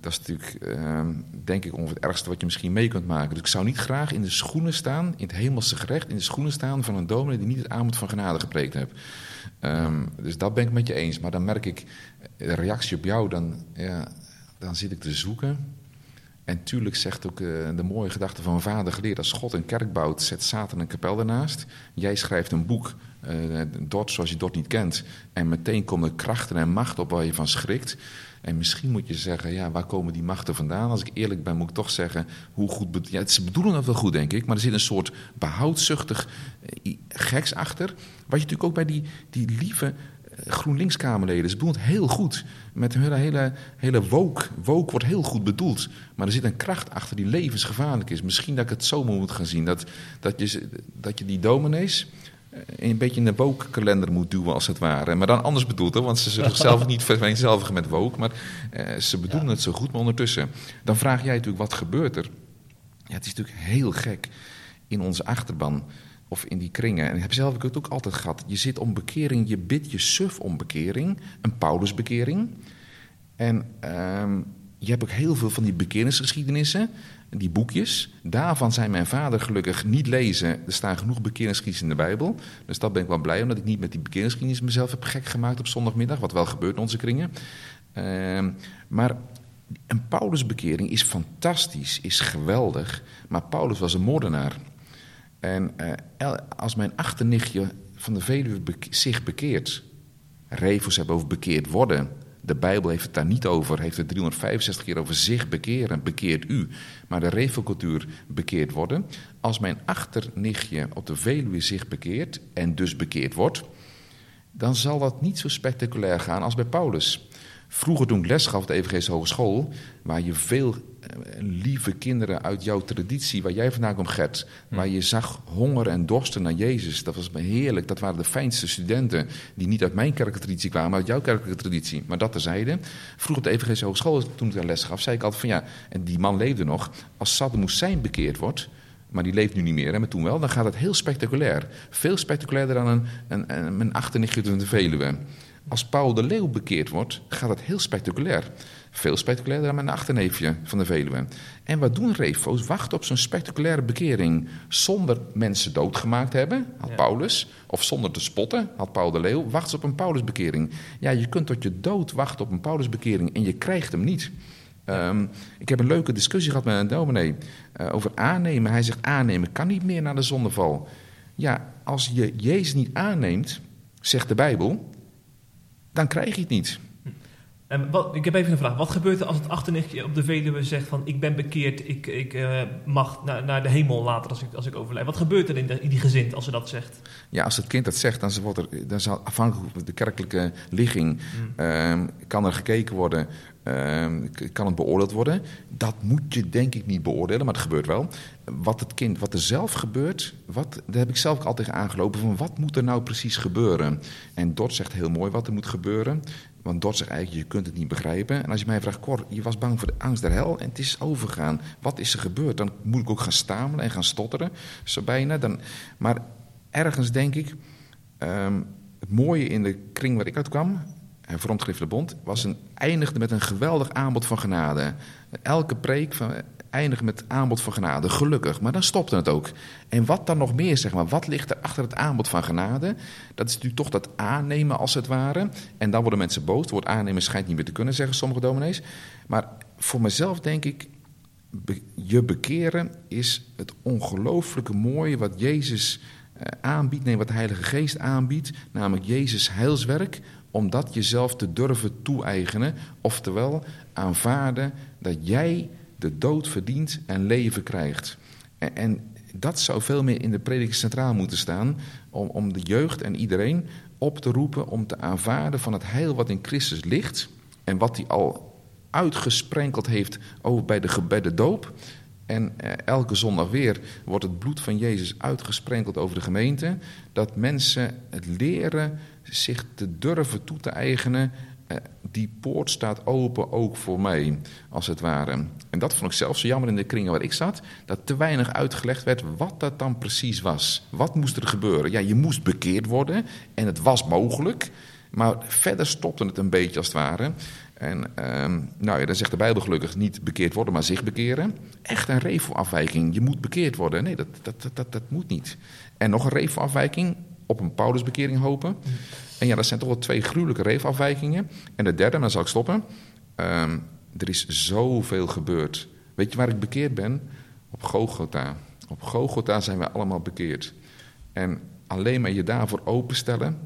dat is natuurlijk, ehm, denk ik, ongeveer het ergste wat je misschien mee kunt maken. Dus ik zou niet graag in de schoenen staan, in het hemelse gerecht... in de schoenen staan van een dominee die niet het aanbod van genade gepreekt hebt. Ehm, dus dat ben ik met je eens. Maar dan merk ik, de reactie op jou, dan... Dan zit ik te zoeken. En tuurlijk zegt ook uh, de mooie gedachte van vader geleerd... als God een kerk bouwt, zet Satan een kapel ernaast. Jij schrijft een boek, uh, zoals je Dort niet kent... en meteen komen krachten en machten op waar je van schrikt... En misschien moet je zeggen, ja, waar komen die machten vandaan? Als ik eerlijk ben, moet ik toch zeggen, hoe goed... Ja, ze bedoelen dat wel goed, denk ik, maar er zit een soort behoudzuchtig eh, geks achter. Wat je natuurlijk ook bij die, die lieve GroenLinks-Kamerleden. Ze bedoelt het heel goed. Met hun hele, hele, hele woke. Woke wordt heel goed bedoeld. Maar er zit een kracht achter die levensgevaarlijk is. Misschien dat ik het zo moet gaan zien. Dat, dat, je, dat je die dominees eh, een beetje in de woke-kalender moet duwen, als het ware. Maar dan anders bedoeld, hè, want ze zullen zichzelf niet vereenzelvigen met woke. Maar eh, ze bedoelen het zo goed, maar ondertussen. Dan vraag jij natuurlijk, wat gebeurt er? Ja, het is natuurlijk heel gek in onze achterban of in die kringen. En heb zelf ik het ook altijd gehad. Je zit om bekering, je bidt je suf om bekering. Een Paulusbekering. En ehm, je hebt ook heel veel van die bekeringsgeschiedenissen. Die boekjes. Daarvan zijn mijn vader gelukkig niet lezen. Er staan genoeg bekeringsgeschiedenissen in de Bijbel. Dus dat ben ik wel blij, omdat ik niet met die bekeringsgeschiedenissen mezelf heb gek gemaakt op zondagmiddag. Wat wel gebeurt in onze kringen. Ehm, maar een Paulusbekering is fantastisch, is geweldig. Maar Paulus was een moordenaar. En uh, als mijn achternichtje van de Veluwe zich bekeert, Revos hebben over bekeerd worden. De Bijbel heeft het daar niet over, heeft het 365 keer over zich bekeren, bekeert u. Maar de revelcultuur bekeerd worden. Als mijn achternichtje op de Veluwe zich bekeert en dus bekeerd wordt, dan zal dat niet zo spectaculair gaan als bij Paulus. Vroeger toen ik les gaf op de Evangelische Hogeschool, waar je veel eh, lieve kinderen uit jouw traditie, waar jij vandaan komt, Gert, hm. waar je zag honger en dorsten naar Jezus. Dat was heerlijk. Dat waren de fijnste studenten die niet uit mijn kerkelijke traditie kwamen, maar uit jouw kerkelijke traditie. Maar dat terzijde. Vroeger op de Evangelische Hogeschool, toen ik daar les gaf, zei ik altijd van ja, en die man leefde nog. Als Saddam Hussein bekeerd wordt, maar die leeft nu niet meer, hè, maar toen wel, dan gaat het heel spectaculair. Veel spectaculairder dan een, een, een, een achternichtje in de Veluwe. Als Paul de Leeuw bekeerd wordt, gaat het heel spectaculair. Veel spectaculairder dan mijn achterneefje van de Veluwe. En wat doen refo's? Wachten op zo'n spectaculaire bekering. Zonder mensen doodgemaakt hebben, had Paulus. Of zonder te spotten, had Paul de Leeuw. Wacht op een Paulusbekering. Ja, je kunt tot je dood wachten op een Paulusbekering. En je krijgt hem niet. Ehm, ik heb een leuke discussie gehad met een dominee uh, over aannemen. Hij zegt aannemen kan niet meer na de zondeval. Ja, als je Jezus niet aanneemt, zegt de Bijbel, dan krijg je het niet. En wat, ik heb even een vraag. Wat gebeurt er als het achternichtje op de Veluwe zegt van... ik ben bekeerd, ik, ik uh, mag naar, naar de hemel later als ik, als ik overlijd? Wat gebeurt er in, de, in die gezin als ze dat zegt? Ja, als het kind dat zegt, dan, wordt er, dan zal afhankelijk van de kerkelijke ligging... Hmm. Ehm, kan er gekeken worden... Ehm, kan het beoordeeld worden? Dat moet je denk ik niet beoordelen, maar het gebeurt wel. Wat het kind, wat er zelf gebeurt, wat, daar heb ik zelf altijd aangelopen van wat moet er nou precies gebeuren? En Dort zegt heel mooi wat er moet gebeuren. Want Dort zegt eigenlijk, je kunt het niet begrijpen. En als je mij vraagt, Cor, je was bang voor de angst der hel en het is overgaan. Wat is er gebeurd? Dan moet ik ook gaan stamelen en gaan stotteren, zo bijna. Dan, maar ergens denk ik, ehm, het mooie in de kring waar ik uit kwam, en Verontgifte Bond, was een, eindigde met een geweldig aanbod van genade. Elke preek van, eindigde met aanbod van genade, gelukkig. Maar dan stopte het ook. En wat dan nog meer, zeg maar, wat ligt er achter het aanbod van genade? Dat is natuurlijk toch dat aannemen als het ware. En dan worden mensen boos. Het woord aannemen schijnt niet meer te kunnen, zeggen sommige dominees. Maar voor mezelf denk ik, je bekeren is het ongelooflijke mooie wat Jezus eh, aanbiedt, nee, wat de Heilige Geest aanbiedt, namelijk Jezus' heilswerk, om dat jezelf te durven toe-eigenen, oftewel aanvaarden dat jij de dood verdient en leven krijgt. En, en dat zou veel meer in de prediking centraal moeten staan, om, om de jeugd en iedereen op te roepen om te aanvaarden van het heil wat in Christus ligt en wat hij al uitgesprenkeld heeft over bij de, bij doop. En eh, elke zondag weer wordt het bloed van Jezus uitgesprenkeld over de gemeente. Dat mensen het leren zich te durven toe te eigenen. Eh, die poort staat open ook voor mij, als het ware. En dat vond ik zelf zo jammer in de kringen waar ik zat. Dat te weinig uitgelegd werd wat dat dan precies was. Wat moest er gebeuren? Ja, je moest bekeerd worden. En het was mogelijk. Maar verder stopte het een beetje als het ware. En ehm, nou ja, dan zegt de Bijbel gelukkig niet bekeerd worden, maar zich bekeren. Echt een revelafwijking. Je moet bekeerd worden. Nee, dat, dat, dat, dat, moet niet. En nog een revelafwijking, op een Paulusbekering hopen. En ja, dat zijn toch wel twee gruwelijke revelafwijkingen. En de derde, dan zal ik stoppen. Ehm, er is zoveel gebeurd. Weet je waar ik bekeerd ben? Op Gogota. Op Gogota zijn we allemaal bekeerd. En alleen maar je daarvoor openstellen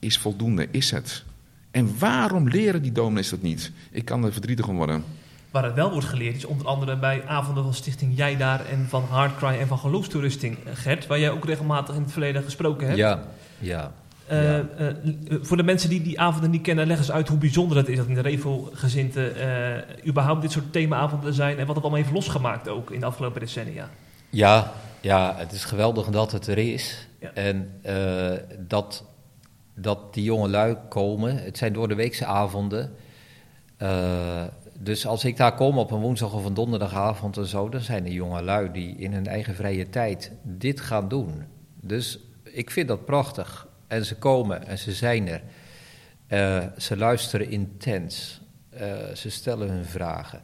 is voldoende, is het. En waarom leren die dominees dat niet? Ik kan er verdrietig om worden. Waar het wel wordt geleerd is onder andere bij avonden van Stichting Jij Daar en van Hardcry en van Geloofstoerusting, Gert, waar jij ook regelmatig in het verleden gesproken hebt. Ja, ja. Uh, uh, voor de mensen die die avonden niet kennen, leg eens uit hoe bijzonder het is dat in de Revo-gezinte uh, überhaupt dit soort themaavonden zijn en wat het allemaal heeft losgemaakt ook in de afgelopen decennia. Ja, ja het is geweldig dat het er is. Ja. En dat dat die jonge lui komen. Het zijn door de weekse avonden. Dus als ik daar kom op een woensdag of een donderdagavond en zo, dan zijn er jonge lui die in hun eigen vrije tijd dit gaan doen. Dus ik vind dat prachtig. En ze komen en ze zijn er. Uh, ze luisteren intens. Uh, ze stellen hun vragen.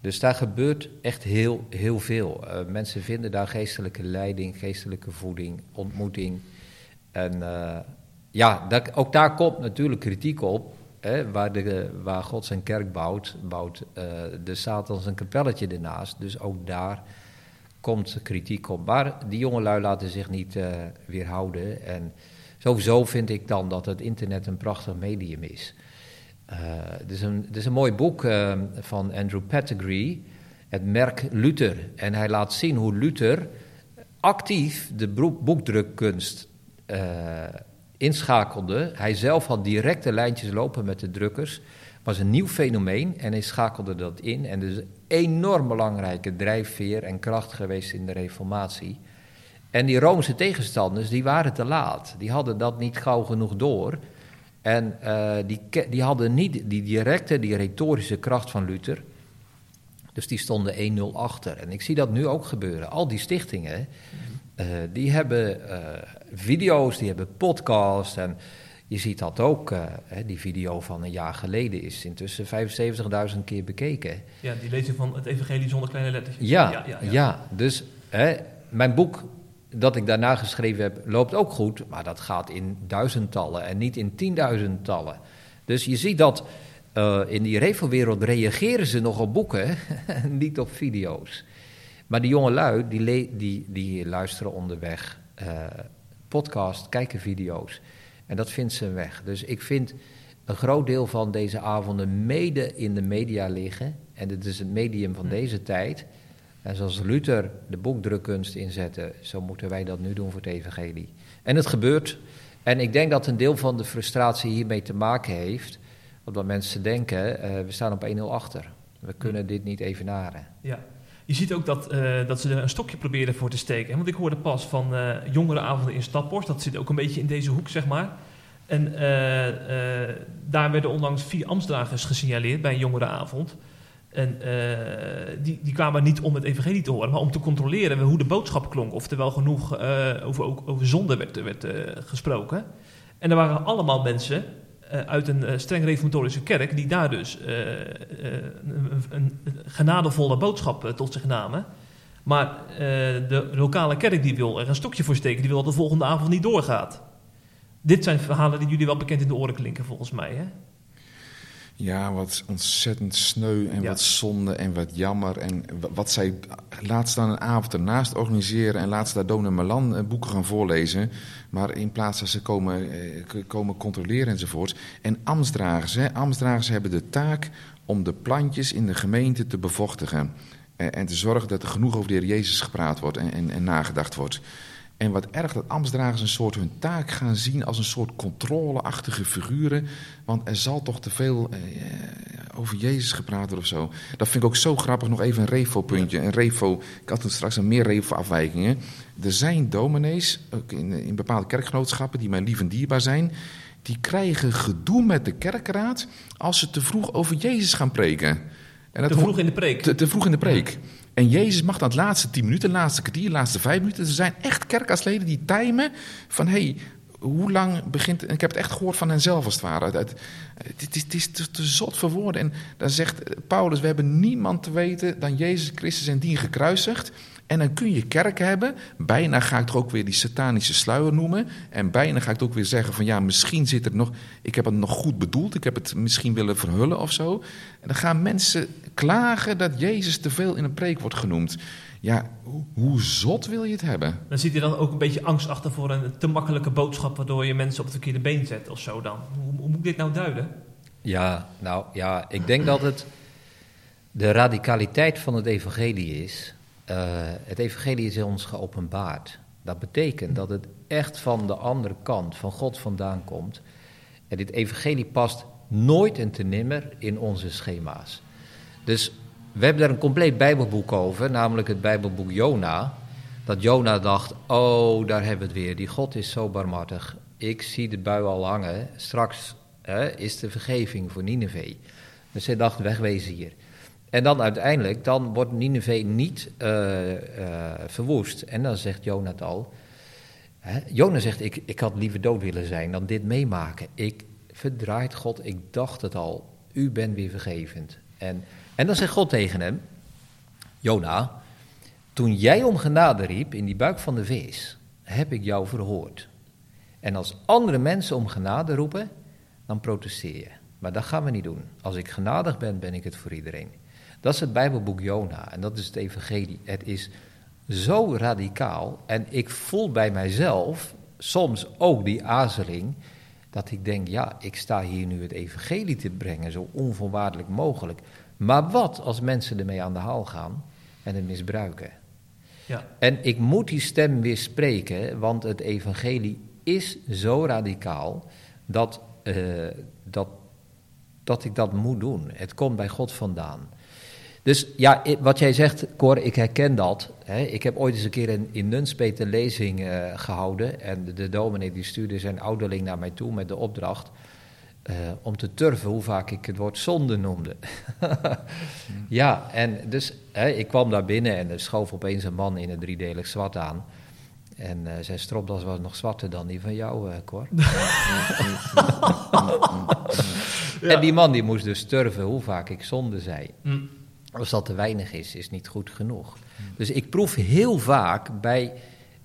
Dus daar gebeurt echt heel, heel veel. mensen vinden daar geestelijke leiding, geestelijke voeding, ontmoeting. En ja, dat, ook daar komt natuurlijk kritiek op. Hè, waar, de, waar God zijn kerk bouwt, bouwt uh, de Satan zijn kapelletje ernaast. Dus ook daar komt kritiek op. Maar die jongelui laten zich niet uh, weerhouden. En sowieso vind ik dan dat het internet een prachtig medium is. Uh, is een, is een mooi boek van Andrew Pettigrew, het merk Luther. En hij laat zien hoe Luther actief de boekdrukkunst inschakelde. Hij zelf had directe lijntjes lopen met de drukkers. was een nieuw fenomeen en hij schakelde dat in. En dus een enorm belangrijke drijfveer en kracht geweest in de reformatie. En die Romeinse tegenstanders, die waren te laat. Die hadden dat niet gauw genoeg door. En uh, die, die hadden niet die directe, die retorische kracht van Luther. Dus die stonden 1-0 achter. En ik zie dat nu ook gebeuren. Al die stichtingen, uh, die hebben uh, video's, die hebben podcasts. En je ziet dat ook. Uh, die video van een jaar geleden is intussen 75.000 keer bekeken. Ja, die lezing van het Evangelie zonder kleine letters. Ja, ja, ja, ja. dus mijn boek dat ik daarna geschreven heb, loopt ook goed. Maar dat gaat in duizendtallen en niet in tienduizendtallen. Dus je ziet dat in die revelwereld reageren ze nog op boeken, niet op video's. Maar die jonge lui, die, die, die luisteren onderweg uh, podcast, kijken video's. En dat vindt ze weg. Dus ik vind een groot deel van deze avonden mede in de media liggen. En het is het medium van hm. deze tijd. En zoals Luther de boekdrukkunst inzette, zo moeten wij dat nu doen voor het evangelie. En het gebeurt. En ik denk dat een deel van de frustratie hiermee te maken heeft. Omdat mensen denken, eh, we staan op 1-0 achter. We kunnen dit niet evenaren. Ja. Je ziet ook dat, eh, dat ze er een stokje proberen voor te steken. Want ik hoorde pas van eh jongerenavonden in Staphorst. Dat zit ook een beetje in deze hoek, zeg maar. En daar werden onlangs vier ambtsdragers gesignaleerd bij een jongerenavond. En eh, die, die kwamen niet om het evangelie te horen, maar om te controleren hoe de boodschap klonk. Of er wel genoeg eh, over, ook over zonde werd, werd eh, gesproken. En er waren allemaal mensen uit een streng reformatorische kerk die daar dus een, een, genadevolle boodschap tot zich namen. Maar de lokale kerk die wil er een stokje voor steken, die wil dat de volgende avond niet doorgaat. Dit zijn verhalen die jullie wel bekend in de oren klinken, volgens mij. Hè? Ja, wat ontzettend sneu en Ja. wat zonde en wat jammer. En wa- wat zij laatst dan een avond ernaast organiseren en laatst daar Dona Melan eh, boeken gaan voorlezen. Maar in plaats dat ze komen, eh, komen controleren enzovoort. En ambtsdragers, hè, ambtsdragers hebben de taak om de plantjes in de gemeente te bevochtigen. Eh, en te zorgen dat er genoeg over de Heer Jezus gepraat wordt en, en, en nagedacht wordt. En wat erg dat ambtsdragers een soort hun taak gaan zien als een soort controleachtige figuren. Want er zal toch te veel eh, over Jezus gepraat worden of zo. Dat vind ik ook zo grappig. Nog even een refo-puntje. Een refo, ik had toen straks een meer refo-afwijkingen. Er zijn dominees, ook in, in bepaalde kerkgenootschappen, die mij lief en dierbaar zijn. Die krijgen gedoe met de kerkraad als ze te vroeg over Jezus gaan preken. En dat Te vroeg in de preek. te, te vroeg in de preek. En Jezus mag dan laatste tien minuten, laatste kwartier, laatste vijf minuten. Er zijn echt kerkasleden die timen van... Hey, hoe lang begint... Ik heb het echt gehoord van henzelf als het ware. Het, het is te, te zot voor woorden. En dan zegt Paulus, we hebben niemand te weten dan Jezus Christus en die gekruisigd. En dan kun je kerk hebben. Bijna ga ik toch ook weer die satanische sluier noemen. En bijna ga ik het ook weer zeggen van ja, misschien zit er nog. Ik heb het nog goed bedoeld. Ik heb het misschien willen verhullen of zo. En dan gaan mensen klagen dat Jezus te veel in een preek wordt genoemd. Ja, hoe, hoe zot wil je het hebben? Dan zit je dan ook een beetje angst achter voor een te makkelijke boodschap... waardoor je mensen op het verkeerde been zet of zo dan. Hoe, hoe moet ik dit nou duiden? Ja, nou ja, ik denk dat het de radicaliteit van het evangelie is. Eh, het evangelie is ons geopenbaard. Dat betekent dat het echt van de andere kant, van God vandaan komt. En dit evangelie past nooit en te nimmer in onze schema's. Dus we hebben daar een compleet bijbelboek over, namelijk het bijbelboek Jona. Dat Jona dacht, oh, daar hebben we het weer. Die God is zo barmhartig. Ik zie de bui al hangen. Straks hè, is de vergeving voor Nineveh. Dus hij dacht, wegwezen hier. En dan uiteindelijk, dan wordt Nineveh niet eh, verwoest. En dan zegt Jona het al. Hè, Jona zegt, ik, ik had liever dood willen zijn dan dit meemaken. Ik verdraait God, ik dacht het al. U bent weer vergevend. En, en dan zegt God tegen hem, Jona, toen jij om genade riep in die buik van de vis, heb ik jou verhoord. En als andere mensen om genade roepen, dan protesteer je. Maar dat gaan we niet doen. Als ik genadig ben, ben ik het voor iedereen. Dat is het Bijbelboek Jona en dat is het Evangelie. Het is zo radicaal en ik voel bij mijzelf soms ook die aarzeling dat ik denk, ja, ik sta hier nu het Evangelie te brengen, zo onvoorwaardelijk mogelijk. Maar wat als mensen ermee aan de haal gaan en het misbruiken? Ja. En ik moet die stem weer spreken, want het evangelie is zo radicaal dat, eh, dat, dat ik dat moet doen. Het komt bij God vandaan. Dus ja, wat jij zegt, Cor, ik herken dat. Hè. Ik heb ooit eens een keer in, in Nunspeet een lezing eh, gehouden. En de, de dominee die stuurde zijn ouderling naar mij toe met de opdracht... eh, om te turven hoe vaak ik het woord zonde noemde. ja, en dus hè, ik kwam daar binnen en er schoof opeens een man in het driedelig zwart aan. En eh, zijn stropdas was nog zwarter dan die van jou, eh Cor. En die man die moest dus turven hoe vaak ik zonde zei. Mm. Als dat te weinig is, is niet goed genoeg. Dus ik proef heel vaak bij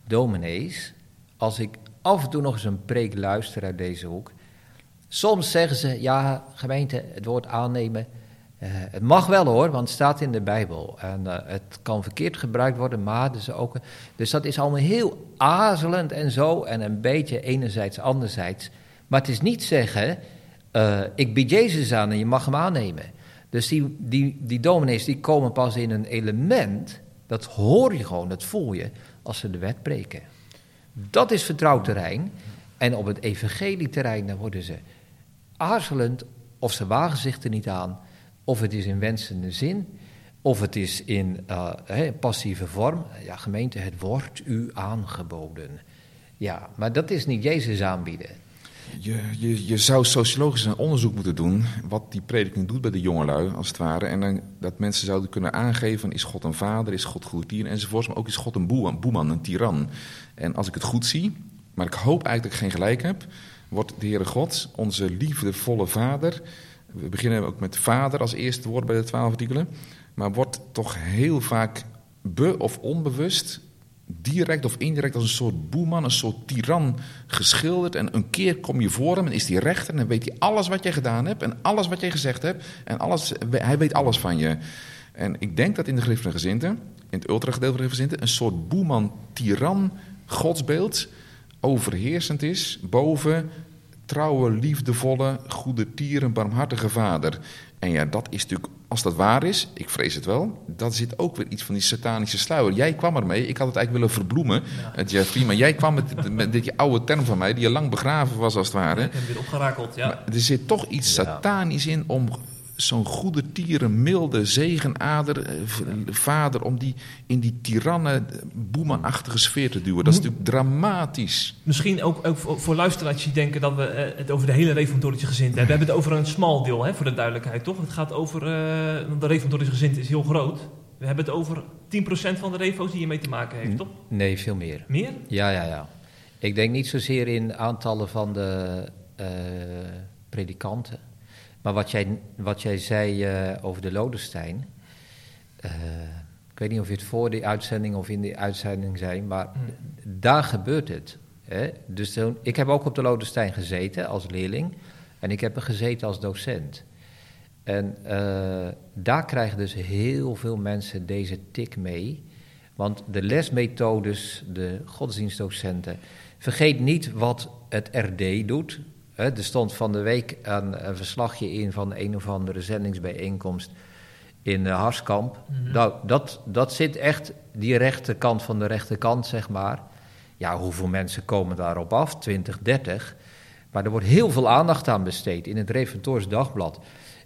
dominees, als ik af en toe nog eens een preek luister uit deze hoek. Soms zeggen ze, ja, gemeente, het woord aannemen. eh, het mag wel hoor, want het staat in de Bijbel. En eh, het kan verkeerd gebruikt worden, maar dus ook. Dus dat is allemaal heel aarzelend en zo. En een beetje enerzijds, anderzijds. Maar het is niet zeggen, eh, ik bied Jezus aan en je mag hem aannemen. Dus die, die, die dominees die komen pas in een element, dat hoor je gewoon, dat voel je, als ze de wet breken. Dat is vertrouwd terrein. En op het evangelieterrein, dan worden ze aarzelend, of ze wagen zich er niet aan, of het is in wensende zin, of het is in uh, passieve vorm. Ja, gemeente, het wordt u aangeboden. Ja, maar dat is niet Jezus aanbieden. Je, je, zou sociologisch een onderzoek moeten doen wat die prediking doet bij de jongelui, als het ware. En dat mensen zouden kunnen aangeven, is God een vader, is God goed dier enzovoorts. Maar ook is God een boeman, boeman, een tiran. En als ik het goed zie, maar ik hoop eigenlijk dat ik geen gelijk heb, wordt de Heere God onze liefdevolle vader. We beginnen ook met vader als eerste woord bij de twaalf artikelen. Maar wordt toch heel vaak be- of onbewust direct of indirect als een soort boeman, een soort tiran geschilderd. En een keer kom je voor hem en is hij rechter en dan weet hij alles wat jij gedaan hebt en alles wat jij gezegd hebt. En alles, hij weet alles van je. En ik denk dat in de Griffelijke gezinten, in het ultragedeelte van de gezinten, een soort boeman, tiran, godsbeeld overheersend is boven trouwe, liefdevolle, goede tieren, barmhartige vader. En ja, dat is natuurlijk, als dat waar is, ik vrees het wel, dat zit ook weer iets van die satanische sluier. Jij kwam ermee, ik had het eigenlijk willen verbloemen, ja. Jeffrey, maar jij kwam met, met dit oude term van mij, die je lang begraven was als het ware. ik heb weer opgerakeld, ja. Maar er zit toch iets satanisch in om zo'n goede tieren, milde zegenader, vader, om die in die tirannen, boemanachtige sfeer te duwen. Dat is natuurlijk dramatisch. Misschien ook, ook voor luisteraars die denken dat we het over de hele reformatorische gezin hebben. We hebben het over een smal deel, hè, voor de duidelijkheid, toch? Het gaat over, uh, de reformatorische gezin is heel groot. We hebben het over 10% van de refo's die hiermee te maken heeft, toch? Nee, veel meer. Meer? Ja, ja, ja. Ik denk niet zozeer in aantallen van de uh, predikanten. Maar wat jij, wat jij zei uh, over de Lodestein. Uh, ik weet niet of je het voor die uitzending of in die uitzending zei, maar hmm. daar gebeurt het. Hè? Dus toen, ik heb ook op de Lodestein gezeten als leerling en ik heb er gezeten als docent. En uh, daar krijgen dus heel veel mensen deze tik mee. Want de lesmethodes, de godsdienstdocenten, vergeet niet wat het RD doet, er stond van de week een, een, verslagje in van een of andere zendingsbijeenkomst in uh, Harskamp. Mm -hmm. nou, dat, dat zit echt die rechterkant van de rechterkant, zeg maar. Ja, hoeveel mensen komen daarop af? 20, 30. Maar er wordt heel veel aandacht aan besteed in het Reformators Dagblad.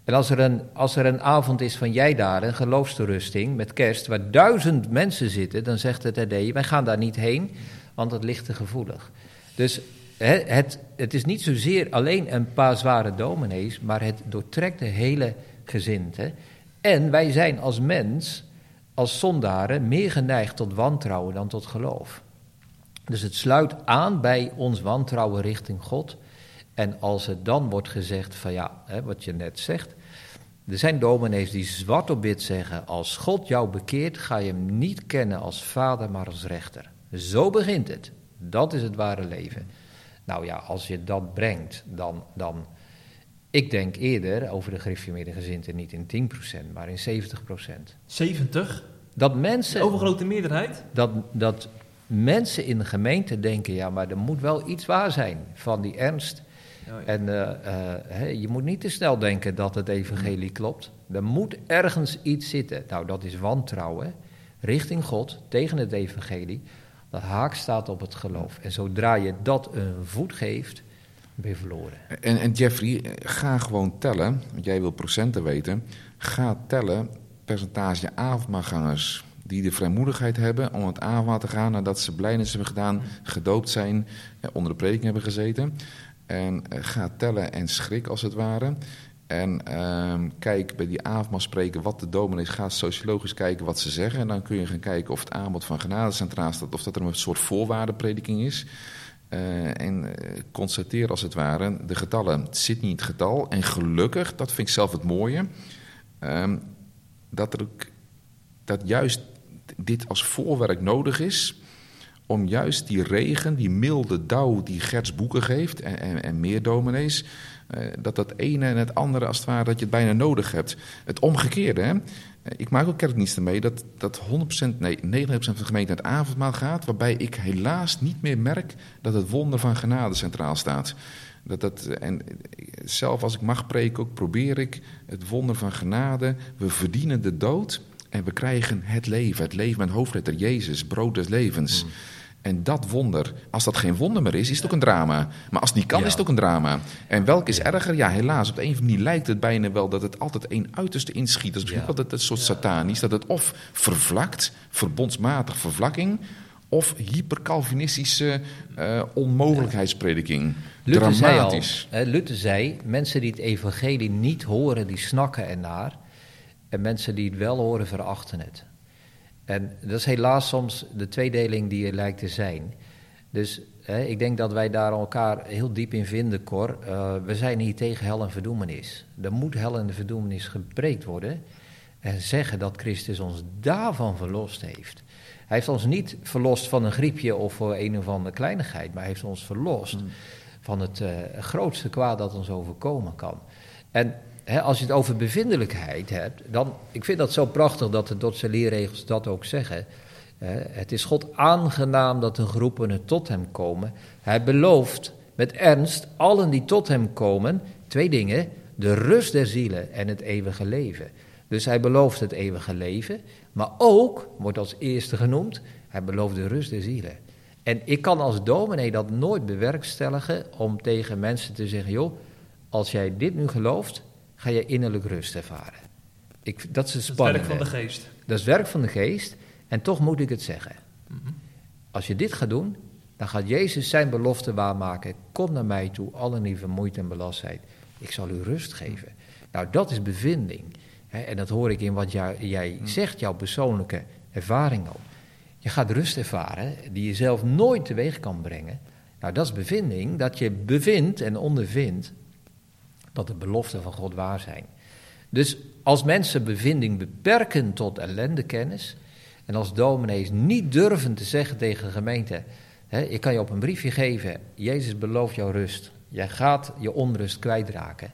En als er, een, als er een avond is van jij daar, een geloofsterusting met kerst, waar duizend mensen zitten, dan zegt het RD, wij gaan daar niet heen, want het ligt te gevoelig. Dus het, het, is niet zozeer alleen een paar zware dominees, maar het doortrekt de hele gezinte. En wij zijn als mens, als zondaren, meer geneigd tot wantrouwen dan tot geloof. Dus het sluit aan bij ons wantrouwen richting God. En als het dan wordt gezegd van ja, hè, wat je net zegt. Er zijn dominees die zwart op wit zeggen: Als God jou bekeert, ga je hem niet kennen als vader, maar als rechter. Zo begint het. Dat is het ware leven. Nou ja, als je dat brengt, dan, dan ik denk eerder over de gereformeerde gezinten niet in 10%, maar in 70%. 70? Dat mensen... De overgrote meerderheid? Dat, dat mensen in de gemeente denken, ja, maar er moet wel iets waar zijn van die ernst. Oh ja. En uh, uh, je moet niet te snel denken dat het evangelie klopt. Er moet ergens iets zitten. Nou, dat is wantrouwen richting God, tegen het evangelie dat haak staat op het geloof. En zodra je dat een voet geeft, ben je verloren. En, en Jeffrey, ga gewoon tellen, want jij wil procenten weten. Ga tellen percentage avondmaalgangers die de vrijmoedigheid hebben om het avondmaal te gaan nadat ze blijnis hebben gedaan, gedoopt zijn, onder de prediking hebben gezeten. En ga tellen en schrik als het ware. En uh, kijk bij die avondmaal spreken wat de dominees gaat sociologisch kijken wat ze zeggen. En dan kun je gaan kijken of het aanbod van genade centraal staat, of dat er een soort voorwaardenprediking is. Uh, en uh, constateer als het ware de getallen. Het zit niet in het getal. En gelukkig, dat vind ik zelf het mooie, uh, dat, er dat juist dit als voorwerk nodig is om juist die regen, die milde dauw die Gerts Boeken geeft en, en, en meer dominees, uh, dat dat ene en het andere als het ware dat je het bijna nodig hebt. Het omgekeerde, hè? ik maak ook kerkdiensten mee dat, dat 100%, nee, 99% van de gemeente naar het avondmaal gaat, waarbij ik helaas niet meer merk dat het wonder van genade centraal staat. Dat dat, en zelf als ik mag preken ook probeer ik het wonder van genade. We verdienen de dood en we krijgen het leven. Het leven met hoofdletter Jezus, brood des levens. Mm. En dat wonder, als dat geen wonder meer is, is het ook een drama. Maar als het niet kan, Ja. is het ook een drama. En welk is erger? Ja, helaas, op de een of andere manier lijkt het bijna wel dat het altijd één uiterste inschiet. Dat is misschien altijd een soort satanisch. Dat het of vervlakt, verbondsmatig vervlakking... of hypercalvinistische eh, onmogelijkheidsprediking. Luther zei al, Dramatisch. Luther zei, mensen die het evangelie niet horen, die snakken ernaar. En mensen die het wel horen, verachten het. En dat is helaas soms de tweedeling die er lijkt te zijn. Dus hè, ik denk dat wij daar elkaar heel diep in vinden, Cor. Eh, we zijn hier tegen hel en verdoemenis. Er moet hel en verdoemenis gepreekt worden. En zeggen dat Christus ons daarvan verlost heeft. Hij heeft ons niet verlost van een griepje of voor een of andere kleinigheid, maar hij heeft ons verlost van het eh, grootste kwaad dat ons overkomen kan. En als je het over bevindelijkheid hebt, dan, ik vind dat zo prachtig dat de Dordtse leerregels dat ook zeggen. Het is God aangenaam dat de geroepenen tot hem komen. Hij belooft met ernst allen die tot hem komen, twee dingen, de rust der zielen en het eeuwige leven. Dus hij belooft het eeuwige leven, maar ook, wordt als eerste genoemd, hij belooft de rust der zielen. En ik kan als dominee dat nooit bewerkstelligen om tegen mensen te zeggen, joh, als jij dit nu gelooft, ga je innerlijk rust ervaren. Ik, dat is Het werk spannende. van de geest. Dat is werk van de geest. En toch moet ik het zeggen. Als je dit gaat doen, dan gaat Jezus zijn belofte waarmaken. Kom naar mij toe, allen die vermoeid en belast zijn. Ik zal u rust geven. Nou, dat is bevinding. En dat hoor ik in wat jij, jij zegt, jouw persoonlijke ervaring ook. Je gaat rust ervaren die je zelf nooit teweeg kan brengen. Nou, dat is bevinding, dat je bevindt en ondervindt dat de beloften van God waar zijn. Dus als mensen bevinding beperken tot ellendekennis, en als dominees niet durven te zeggen tegen de gemeente, hè, ik kan je op een briefje geven, Jezus belooft jou rust, jij gaat je onrust kwijtraken,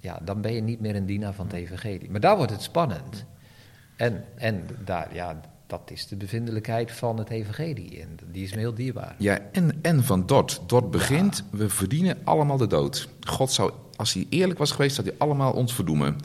ja, dan ben je niet meer een dienaar van het evangelie. Maar daar wordt het spannend. En, en daar, ja, dat is de bevindelijkheid van het evangelie, en die is me heel dierbaar. Ja, en, en van Dort. Dort begint, we verdienen allemaal de dood. God zou, als hij eerlijk was geweest, zou hij allemaal ons verdoemen.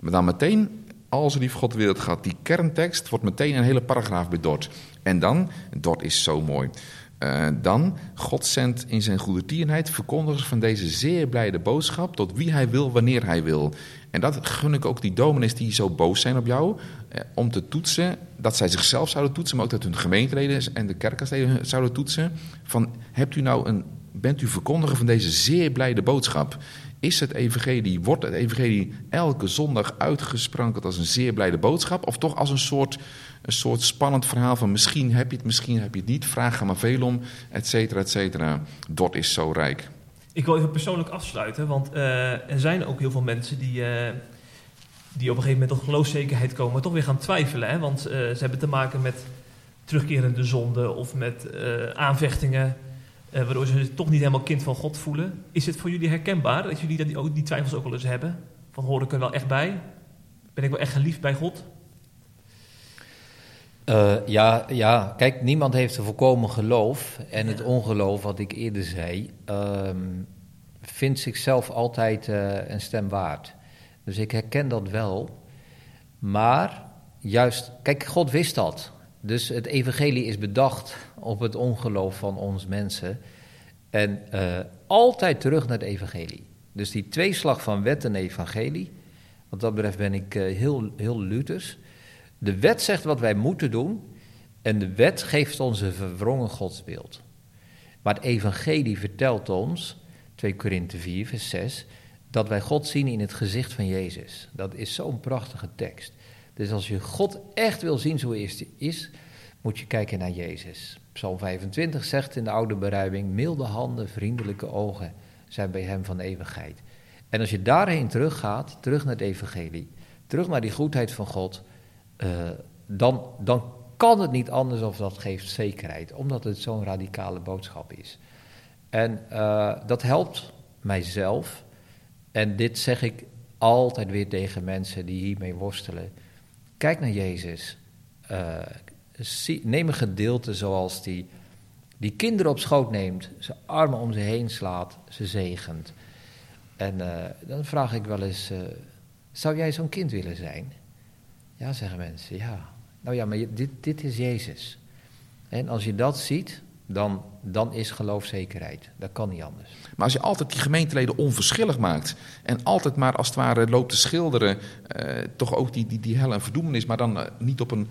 Maar dan meteen, als lief God de wereld gaat, die kerntekst wordt meteen een hele paragraaf bij Dort. En dan, Dort is zo mooi. Eh, dan, God zendt in zijn goedertierenheid verkondigers van deze zeer blijde boodschap tot wie hij wil, wanneer hij wil. En dat gun ik ook die dominees die zo boos zijn op jou, eh, om te toetsen, dat zij zichzelf zouden toetsen, maar ook dat hun gemeenteleden en de kerkenleden zouden toetsen. Van, hebt u nou een, bent u verkondiger van deze zeer blijde boodschap? Is het evangelie, wordt het evangelie elke zondag uitgesproken als een zeer blijde boodschap? Of toch als een soort, een soort spannend verhaal van misschien heb je het, misschien heb je het niet, vraag er maar veel om, et cetera, et cetera. Dort is zo rijk. Ik wil even persoonlijk afsluiten, want eh, er zijn ook heel veel mensen die, eh, die op een gegeven moment tot geloofszekerheid komen, maar toch weer gaan twijfelen. Hè? Want eh, ze hebben te maken met terugkerende zonden of met eh, aanvechtingen, eh, waardoor ze zich toch niet helemaal kind van God voelen. Is het voor jullie herkenbaar dat jullie die, ook, die twijfels ook wel eens hebben? Van hoor ik er wel echt bij? Ben ik wel echt geliefd bij God? Eh, ja, ja, kijk, niemand heeft een volkomen geloof. En het ongeloof, wat ik eerder zei, ehm, vindt zichzelf altijd eh, een stem waard. Dus ik herken dat wel. Maar juist, kijk, God wist dat. Dus het evangelie is bedacht op het ongeloof van ons mensen. En eh, altijd terug naar het evangelie. Dus die tweeslag van wet en evangelie, wat dat betreft ben ik eh, heel, heel Luthers. De wet zegt wat wij moeten doen en de wet geeft ons een verwrongen godsbeeld. Maar het evangelie vertelt ons, 2 Korinthe 4 vers 6, dat wij God zien in het gezicht van Jezus. Dat is zo'n prachtige tekst. Dus als je God echt wil zien zoals hij is, moet je kijken naar Jezus. Psalm 25 zegt in de oude beruiming, milde handen, vriendelijke ogen zijn bij hem van eeuwigheid. En als je daarheen teruggaat, terug naar het evangelie, terug naar die goedheid van God, uh, dan, dan kan het niet anders of dat geeft zekerheid, omdat het zo'n radicale boodschap is. En uh, dat helpt mijzelf. En dit zeg ik altijd weer tegen mensen die hiermee worstelen. Kijk naar Jezus. Uh, neem een gedeelte zoals die, die kinderen op schoot neemt, zijn armen om ze heen slaat, ze zegent. En dan vraag ik wel eens, zou jij zo'n kind willen zijn? Ja, zeggen mensen, ja. Nou ja, maar dit, dit is Jezus. En als je dat ziet, dan, dan is geloof zekerheid. Dat kan niet anders. Maar als je altijd die gemeenteleden onverschillig maakt en altijd maar als het ware loopt te schilderen, eh, toch ook die, die, die hel en verdoemenis, maar dan eh, niet op een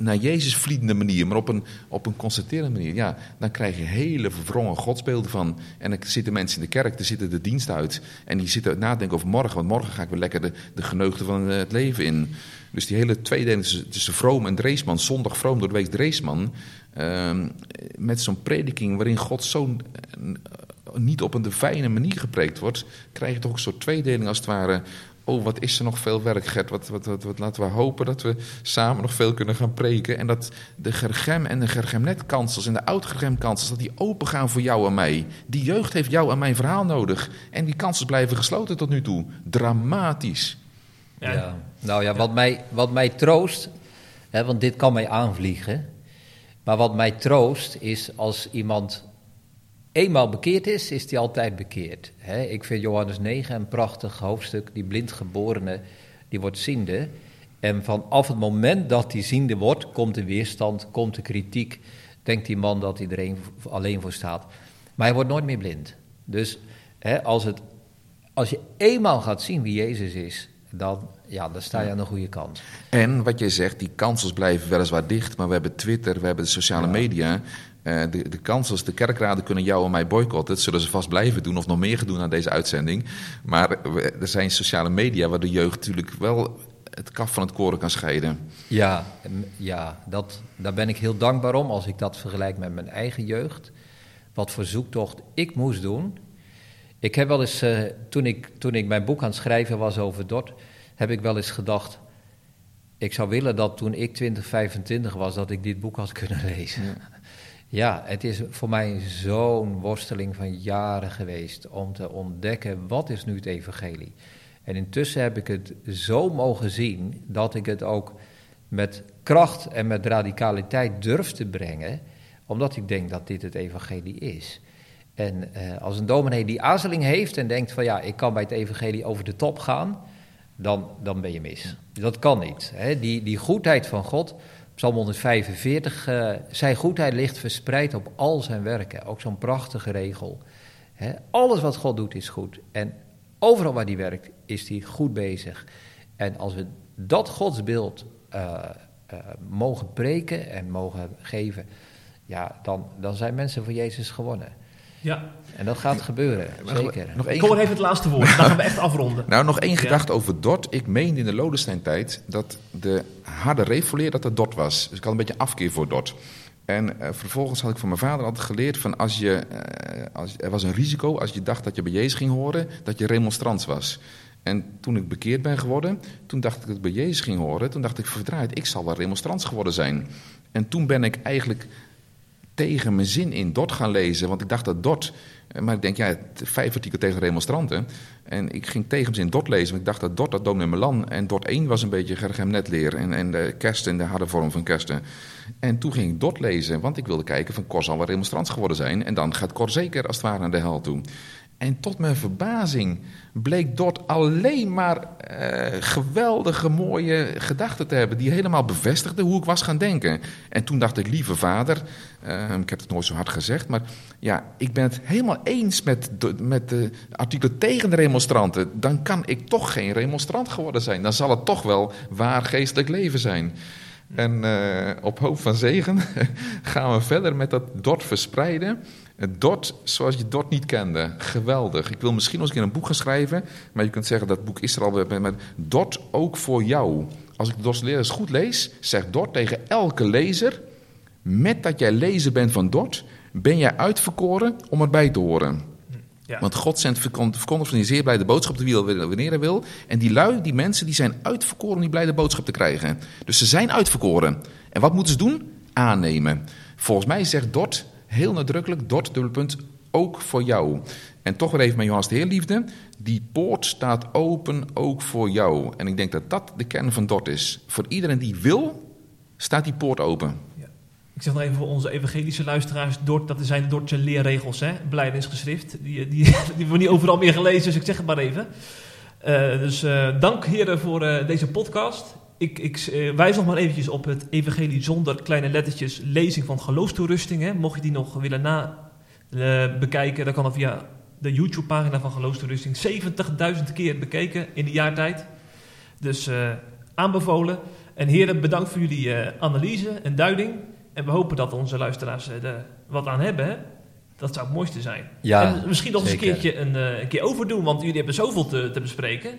naar Jezus vliedende manier, maar op een, op een constaterende manier, ja, dan krijg je hele verwrongen godsbeelden van. En dan zitten mensen in de kerk, er zitten de dienst uit en die zitten nadenken over morgen, want morgen ga ik weer lekker de, de geneugde van het leven in. Dus die hele tweedeling tussen vroom en dreesman, zondag vroom door de week dreesman, uh, met zo'n prediking waarin God zo niet op een fijne manier gepreekt wordt, krijg je toch een soort tweedeling als het ware. Oh, wat is er nog veel werk, Gert. Wat, wat, wat, wat, laten we hopen dat we samen nog veel kunnen gaan preken. En dat de Gergem en de Gergemnet-kansels en de oud-Gergem-kansels... dat die open gaan voor jou en mij. Die jeugd heeft jou en mijn verhaal nodig. En die kansels blijven gesloten tot nu toe. Dramatisch. Ja. ja. Nou ja, Wat, mij, wat mij troost... Hè, want dit kan mij aanvliegen... Maar wat mij troost is als iemand eenmaal bekeerd is, is hij altijd bekeerd. ik vind Johannes 9 een prachtig hoofdstuk. Die blindgeborene, die wordt ziende. En vanaf het moment dat hij ziende wordt, komt de weerstand, komt de kritiek. Denkt die man dat hij er alleen voor staat. Maar hij wordt nooit meer blind. Dus als, het, als je eenmaal gaat zien wie Jezus is, dan, ja, dan sta je aan de goede kant. En wat je zegt, die kansels blijven weliswaar dicht, maar we hebben Twitter, we hebben de sociale media. Uh, de, de kansels, de kerkraden kunnen jou en mij boycotten. Dat zullen ze vast blijven doen of nog meer doen aan deze uitzending. Maar er zijn sociale media waar de jeugd natuurlijk wel het kaf van het koren kan scheiden. Ja, ja dat, daar ben ik heel dankbaar om als ik dat vergelijk met mijn eigen jeugd. Wat voor zoektocht ik moest doen ik heb wel eens, uh, toen, ik, toen ik mijn boek aan het schrijven was over Dort, heb ik wel eens gedacht, ik zou willen dat toen ik 20, 25 was, dat ik dit boek had kunnen lezen. Ja, ja het is voor mij zo'n worsteling van jaren geweest om te ontdekken, wat is nu het evangelie? En intussen heb ik het zo mogen zien dat ik het ook met kracht en met radicaliteit durf te brengen, omdat ik denk dat dit het evangelie is. En uh, als een dominee die aarzeling heeft en denkt van ja, ik kan bij het evangelie over de top gaan, dan, dan ben je mis. Dat kan niet. Hè? Die, die goedheid van God, Psalm 145, uh, eh, zijn goedheid ligt verspreid op al zijn werken. Ook zo'n prachtige regel. Alles wat God doet is goed. En overal waar hij werkt is hij goed bezig. En als we dat godsbeeld uh, mogen preken en mogen geven, ja, dan, dan zijn mensen voor Jezus gewonnen. Ja. En dat gaat gebeuren, zeker. Nog één Kom maar even het laatste woord, dan gaan we echt afronden. Nou, nog één gedachte over Dort. Ik meende in de Lodestein-tijd dat de harde reforleer dat het Dort was. Dus ik had een beetje afkeer voor Dort. En uh, vervolgens had ik van mijn vader altijd geleerd van als je, uh, als, er was een risico als je dacht dat je bij Jezus ging horen, dat je remonstrant was. En toen ik bekeerd ben geworden, toen dacht ik dat ik bij Jezus ging horen. Toen dacht ik, verdraaid, ik zal wel remonstrant geworden zijn. En toen ben ik eigenlijk tegen mijn zin in Dort gaan lezen. Want ik dacht dat Dort. Eh, maar ik denk, ja, vijf artikel tegen remonstranten. En ik ging tegen mijn zin Dort lezen. Want ik dacht dat Dort, dat dominee Melan. En Dort 1 was een beetje Gergem Netleer. En, en de kersten, de harde vorm van kersten. En toen ging ik Dort lezen. Want ik wilde kijken van Cor zal wel remonstrant geworden zijn. En dan gaat Cor zeker als het ware naar de hel toe. En tot mijn verbazing bleek Dort alleen maar uh, geweldige mooie gedachten te hebben. Die helemaal bevestigden hoe ik was gaan denken. En toen dacht ik, lieve vader, uh, ik heb het nooit zo hard gezegd. Maar ja, ik ben het helemaal eens met de, met artikelen tegen de remonstranten. Dan kan ik toch geen remonstrant geworden zijn. Dan zal het toch wel waar geestelijk leven zijn. En uh, op hoop van zegen gaan we verder met dat Dort verspreiden. Het Dort zoals je Dort niet kende. Geweldig. Ik wil misschien nog eens een keer een boek gaan schrijven. Maar je kunt zeggen dat boek is er al. Met Dort ook voor jou. Als ik de Dortse goed lees, zegt Dort tegen elke lezer. Met dat jij lezer bent van Dort, ben jij uitverkoren om erbij te horen. Ja. Want God zendt verkondigers van die zeer blijde boodschap te wiel wanneer hij wil. En die lui, die mensen, die zijn uitverkoren om die blijde boodschap te krijgen. Dus ze zijn uitverkoren. En wat moeten ze doen? Aannemen. Volgens mij zegt Dort heel nadrukkelijk, dort, dubbelpunt, ook voor jou. En toch weer even met Johannes de Heerliefde. Die poort staat open ook voor jou. En ik denk dat dat de kern van dort is. Voor iedereen die wil, staat die poort open. Ja. Ik zeg nog even voor onze evangelische luisteraars. Dort, dat zijn Dortse leerregels, hè? Blijdingsgeschrift. Die, die, die hebben we niet overal meer gelezen, dus ik zeg het maar even. Uh, dus uh, dank heren voor uh, deze podcast. Ik, ik eh, wijs nog maar eventjes op het evangelie zonder kleine lettertjes lezing van geloofstoerusting. Hè. Mocht je die nog willen na, eh, bekijken, dan kan dat via de YouTube-pagina van geloofstoerusting. 70.000 keer bekeken in de jaartijd. Dus eh, aanbevolen. En heren, bedankt voor jullie analyse en duiding. En we hopen dat onze luisteraars er wat aan hebben. Hè? Dat zou het mooiste zijn. Ja, en misschien nog eens een keertje een, een keer overdoen, want jullie hebben zoveel te, te bespreken.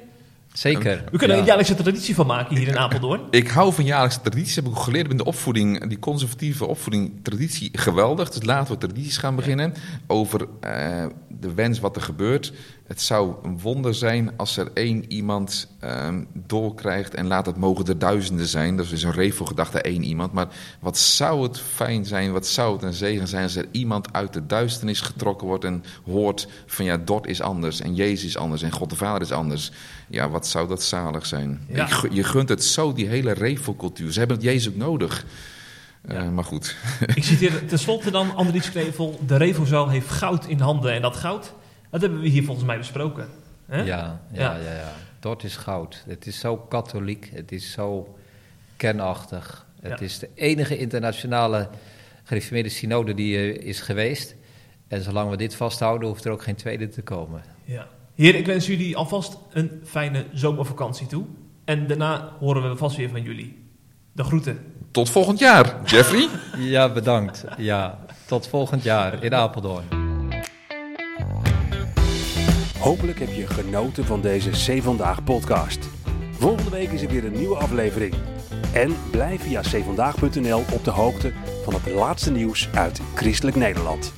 Zeker. We kunnen er ja. een jaarlijkse traditie van maken hier in Apeldoorn. Ik hou van jaarlijkse tradities. Heb ik ook geleerd in de opvoeding, die conservatieve opvoeding, traditie geweldig. Dus laten we tradities gaan beginnen over eh, de wens wat er gebeurt. Het zou een wonder zijn als er één iemand ehm, doorkrijgt en laat het mogen er duizenden zijn. Dat is een revelgedachte één iemand. Maar wat zou het fijn zijn, wat zou het een zegen zijn als er iemand uit de duisternis getrokken wordt en hoort van ja, Dort is anders en Jezus is anders en God de Vader is anders. Ja, wat zou dat zalig zijn. Ja. Je, gu- je gunt het zo, die hele revelcultuur. Ze hebben het Jezus ook nodig. Eh, maar goed. Ik citeer tenslotte dan Andries Knevel. De Revozaal heeft goud in handen. En dat goud, dat hebben we hier volgens mij besproken. Hè? Ja, ja, Ja. ja. ja, Dort is goud. Het is zo katholiek, het is zo kernachtig. Het Ja. is de enige internationale gereformeerde synode die er is geweest. En zolang we dit vasthouden, hoeft er ook geen tweede te komen. Ja. Heren, ik wens jullie alvast een fijne zomervakantie toe. En daarna horen we vast weer van jullie. De groeten. Tot volgend jaar, Jeffrey. Ja, bedankt. Ja, tot volgend jaar in Apeldoorn. Hopelijk heb je genoten van deze C Vandaag podcast. Volgende week is er weer een nieuwe aflevering. En blijf via cvandaag.nl op de hoogte van het laatste nieuws uit Christelijk Nederland.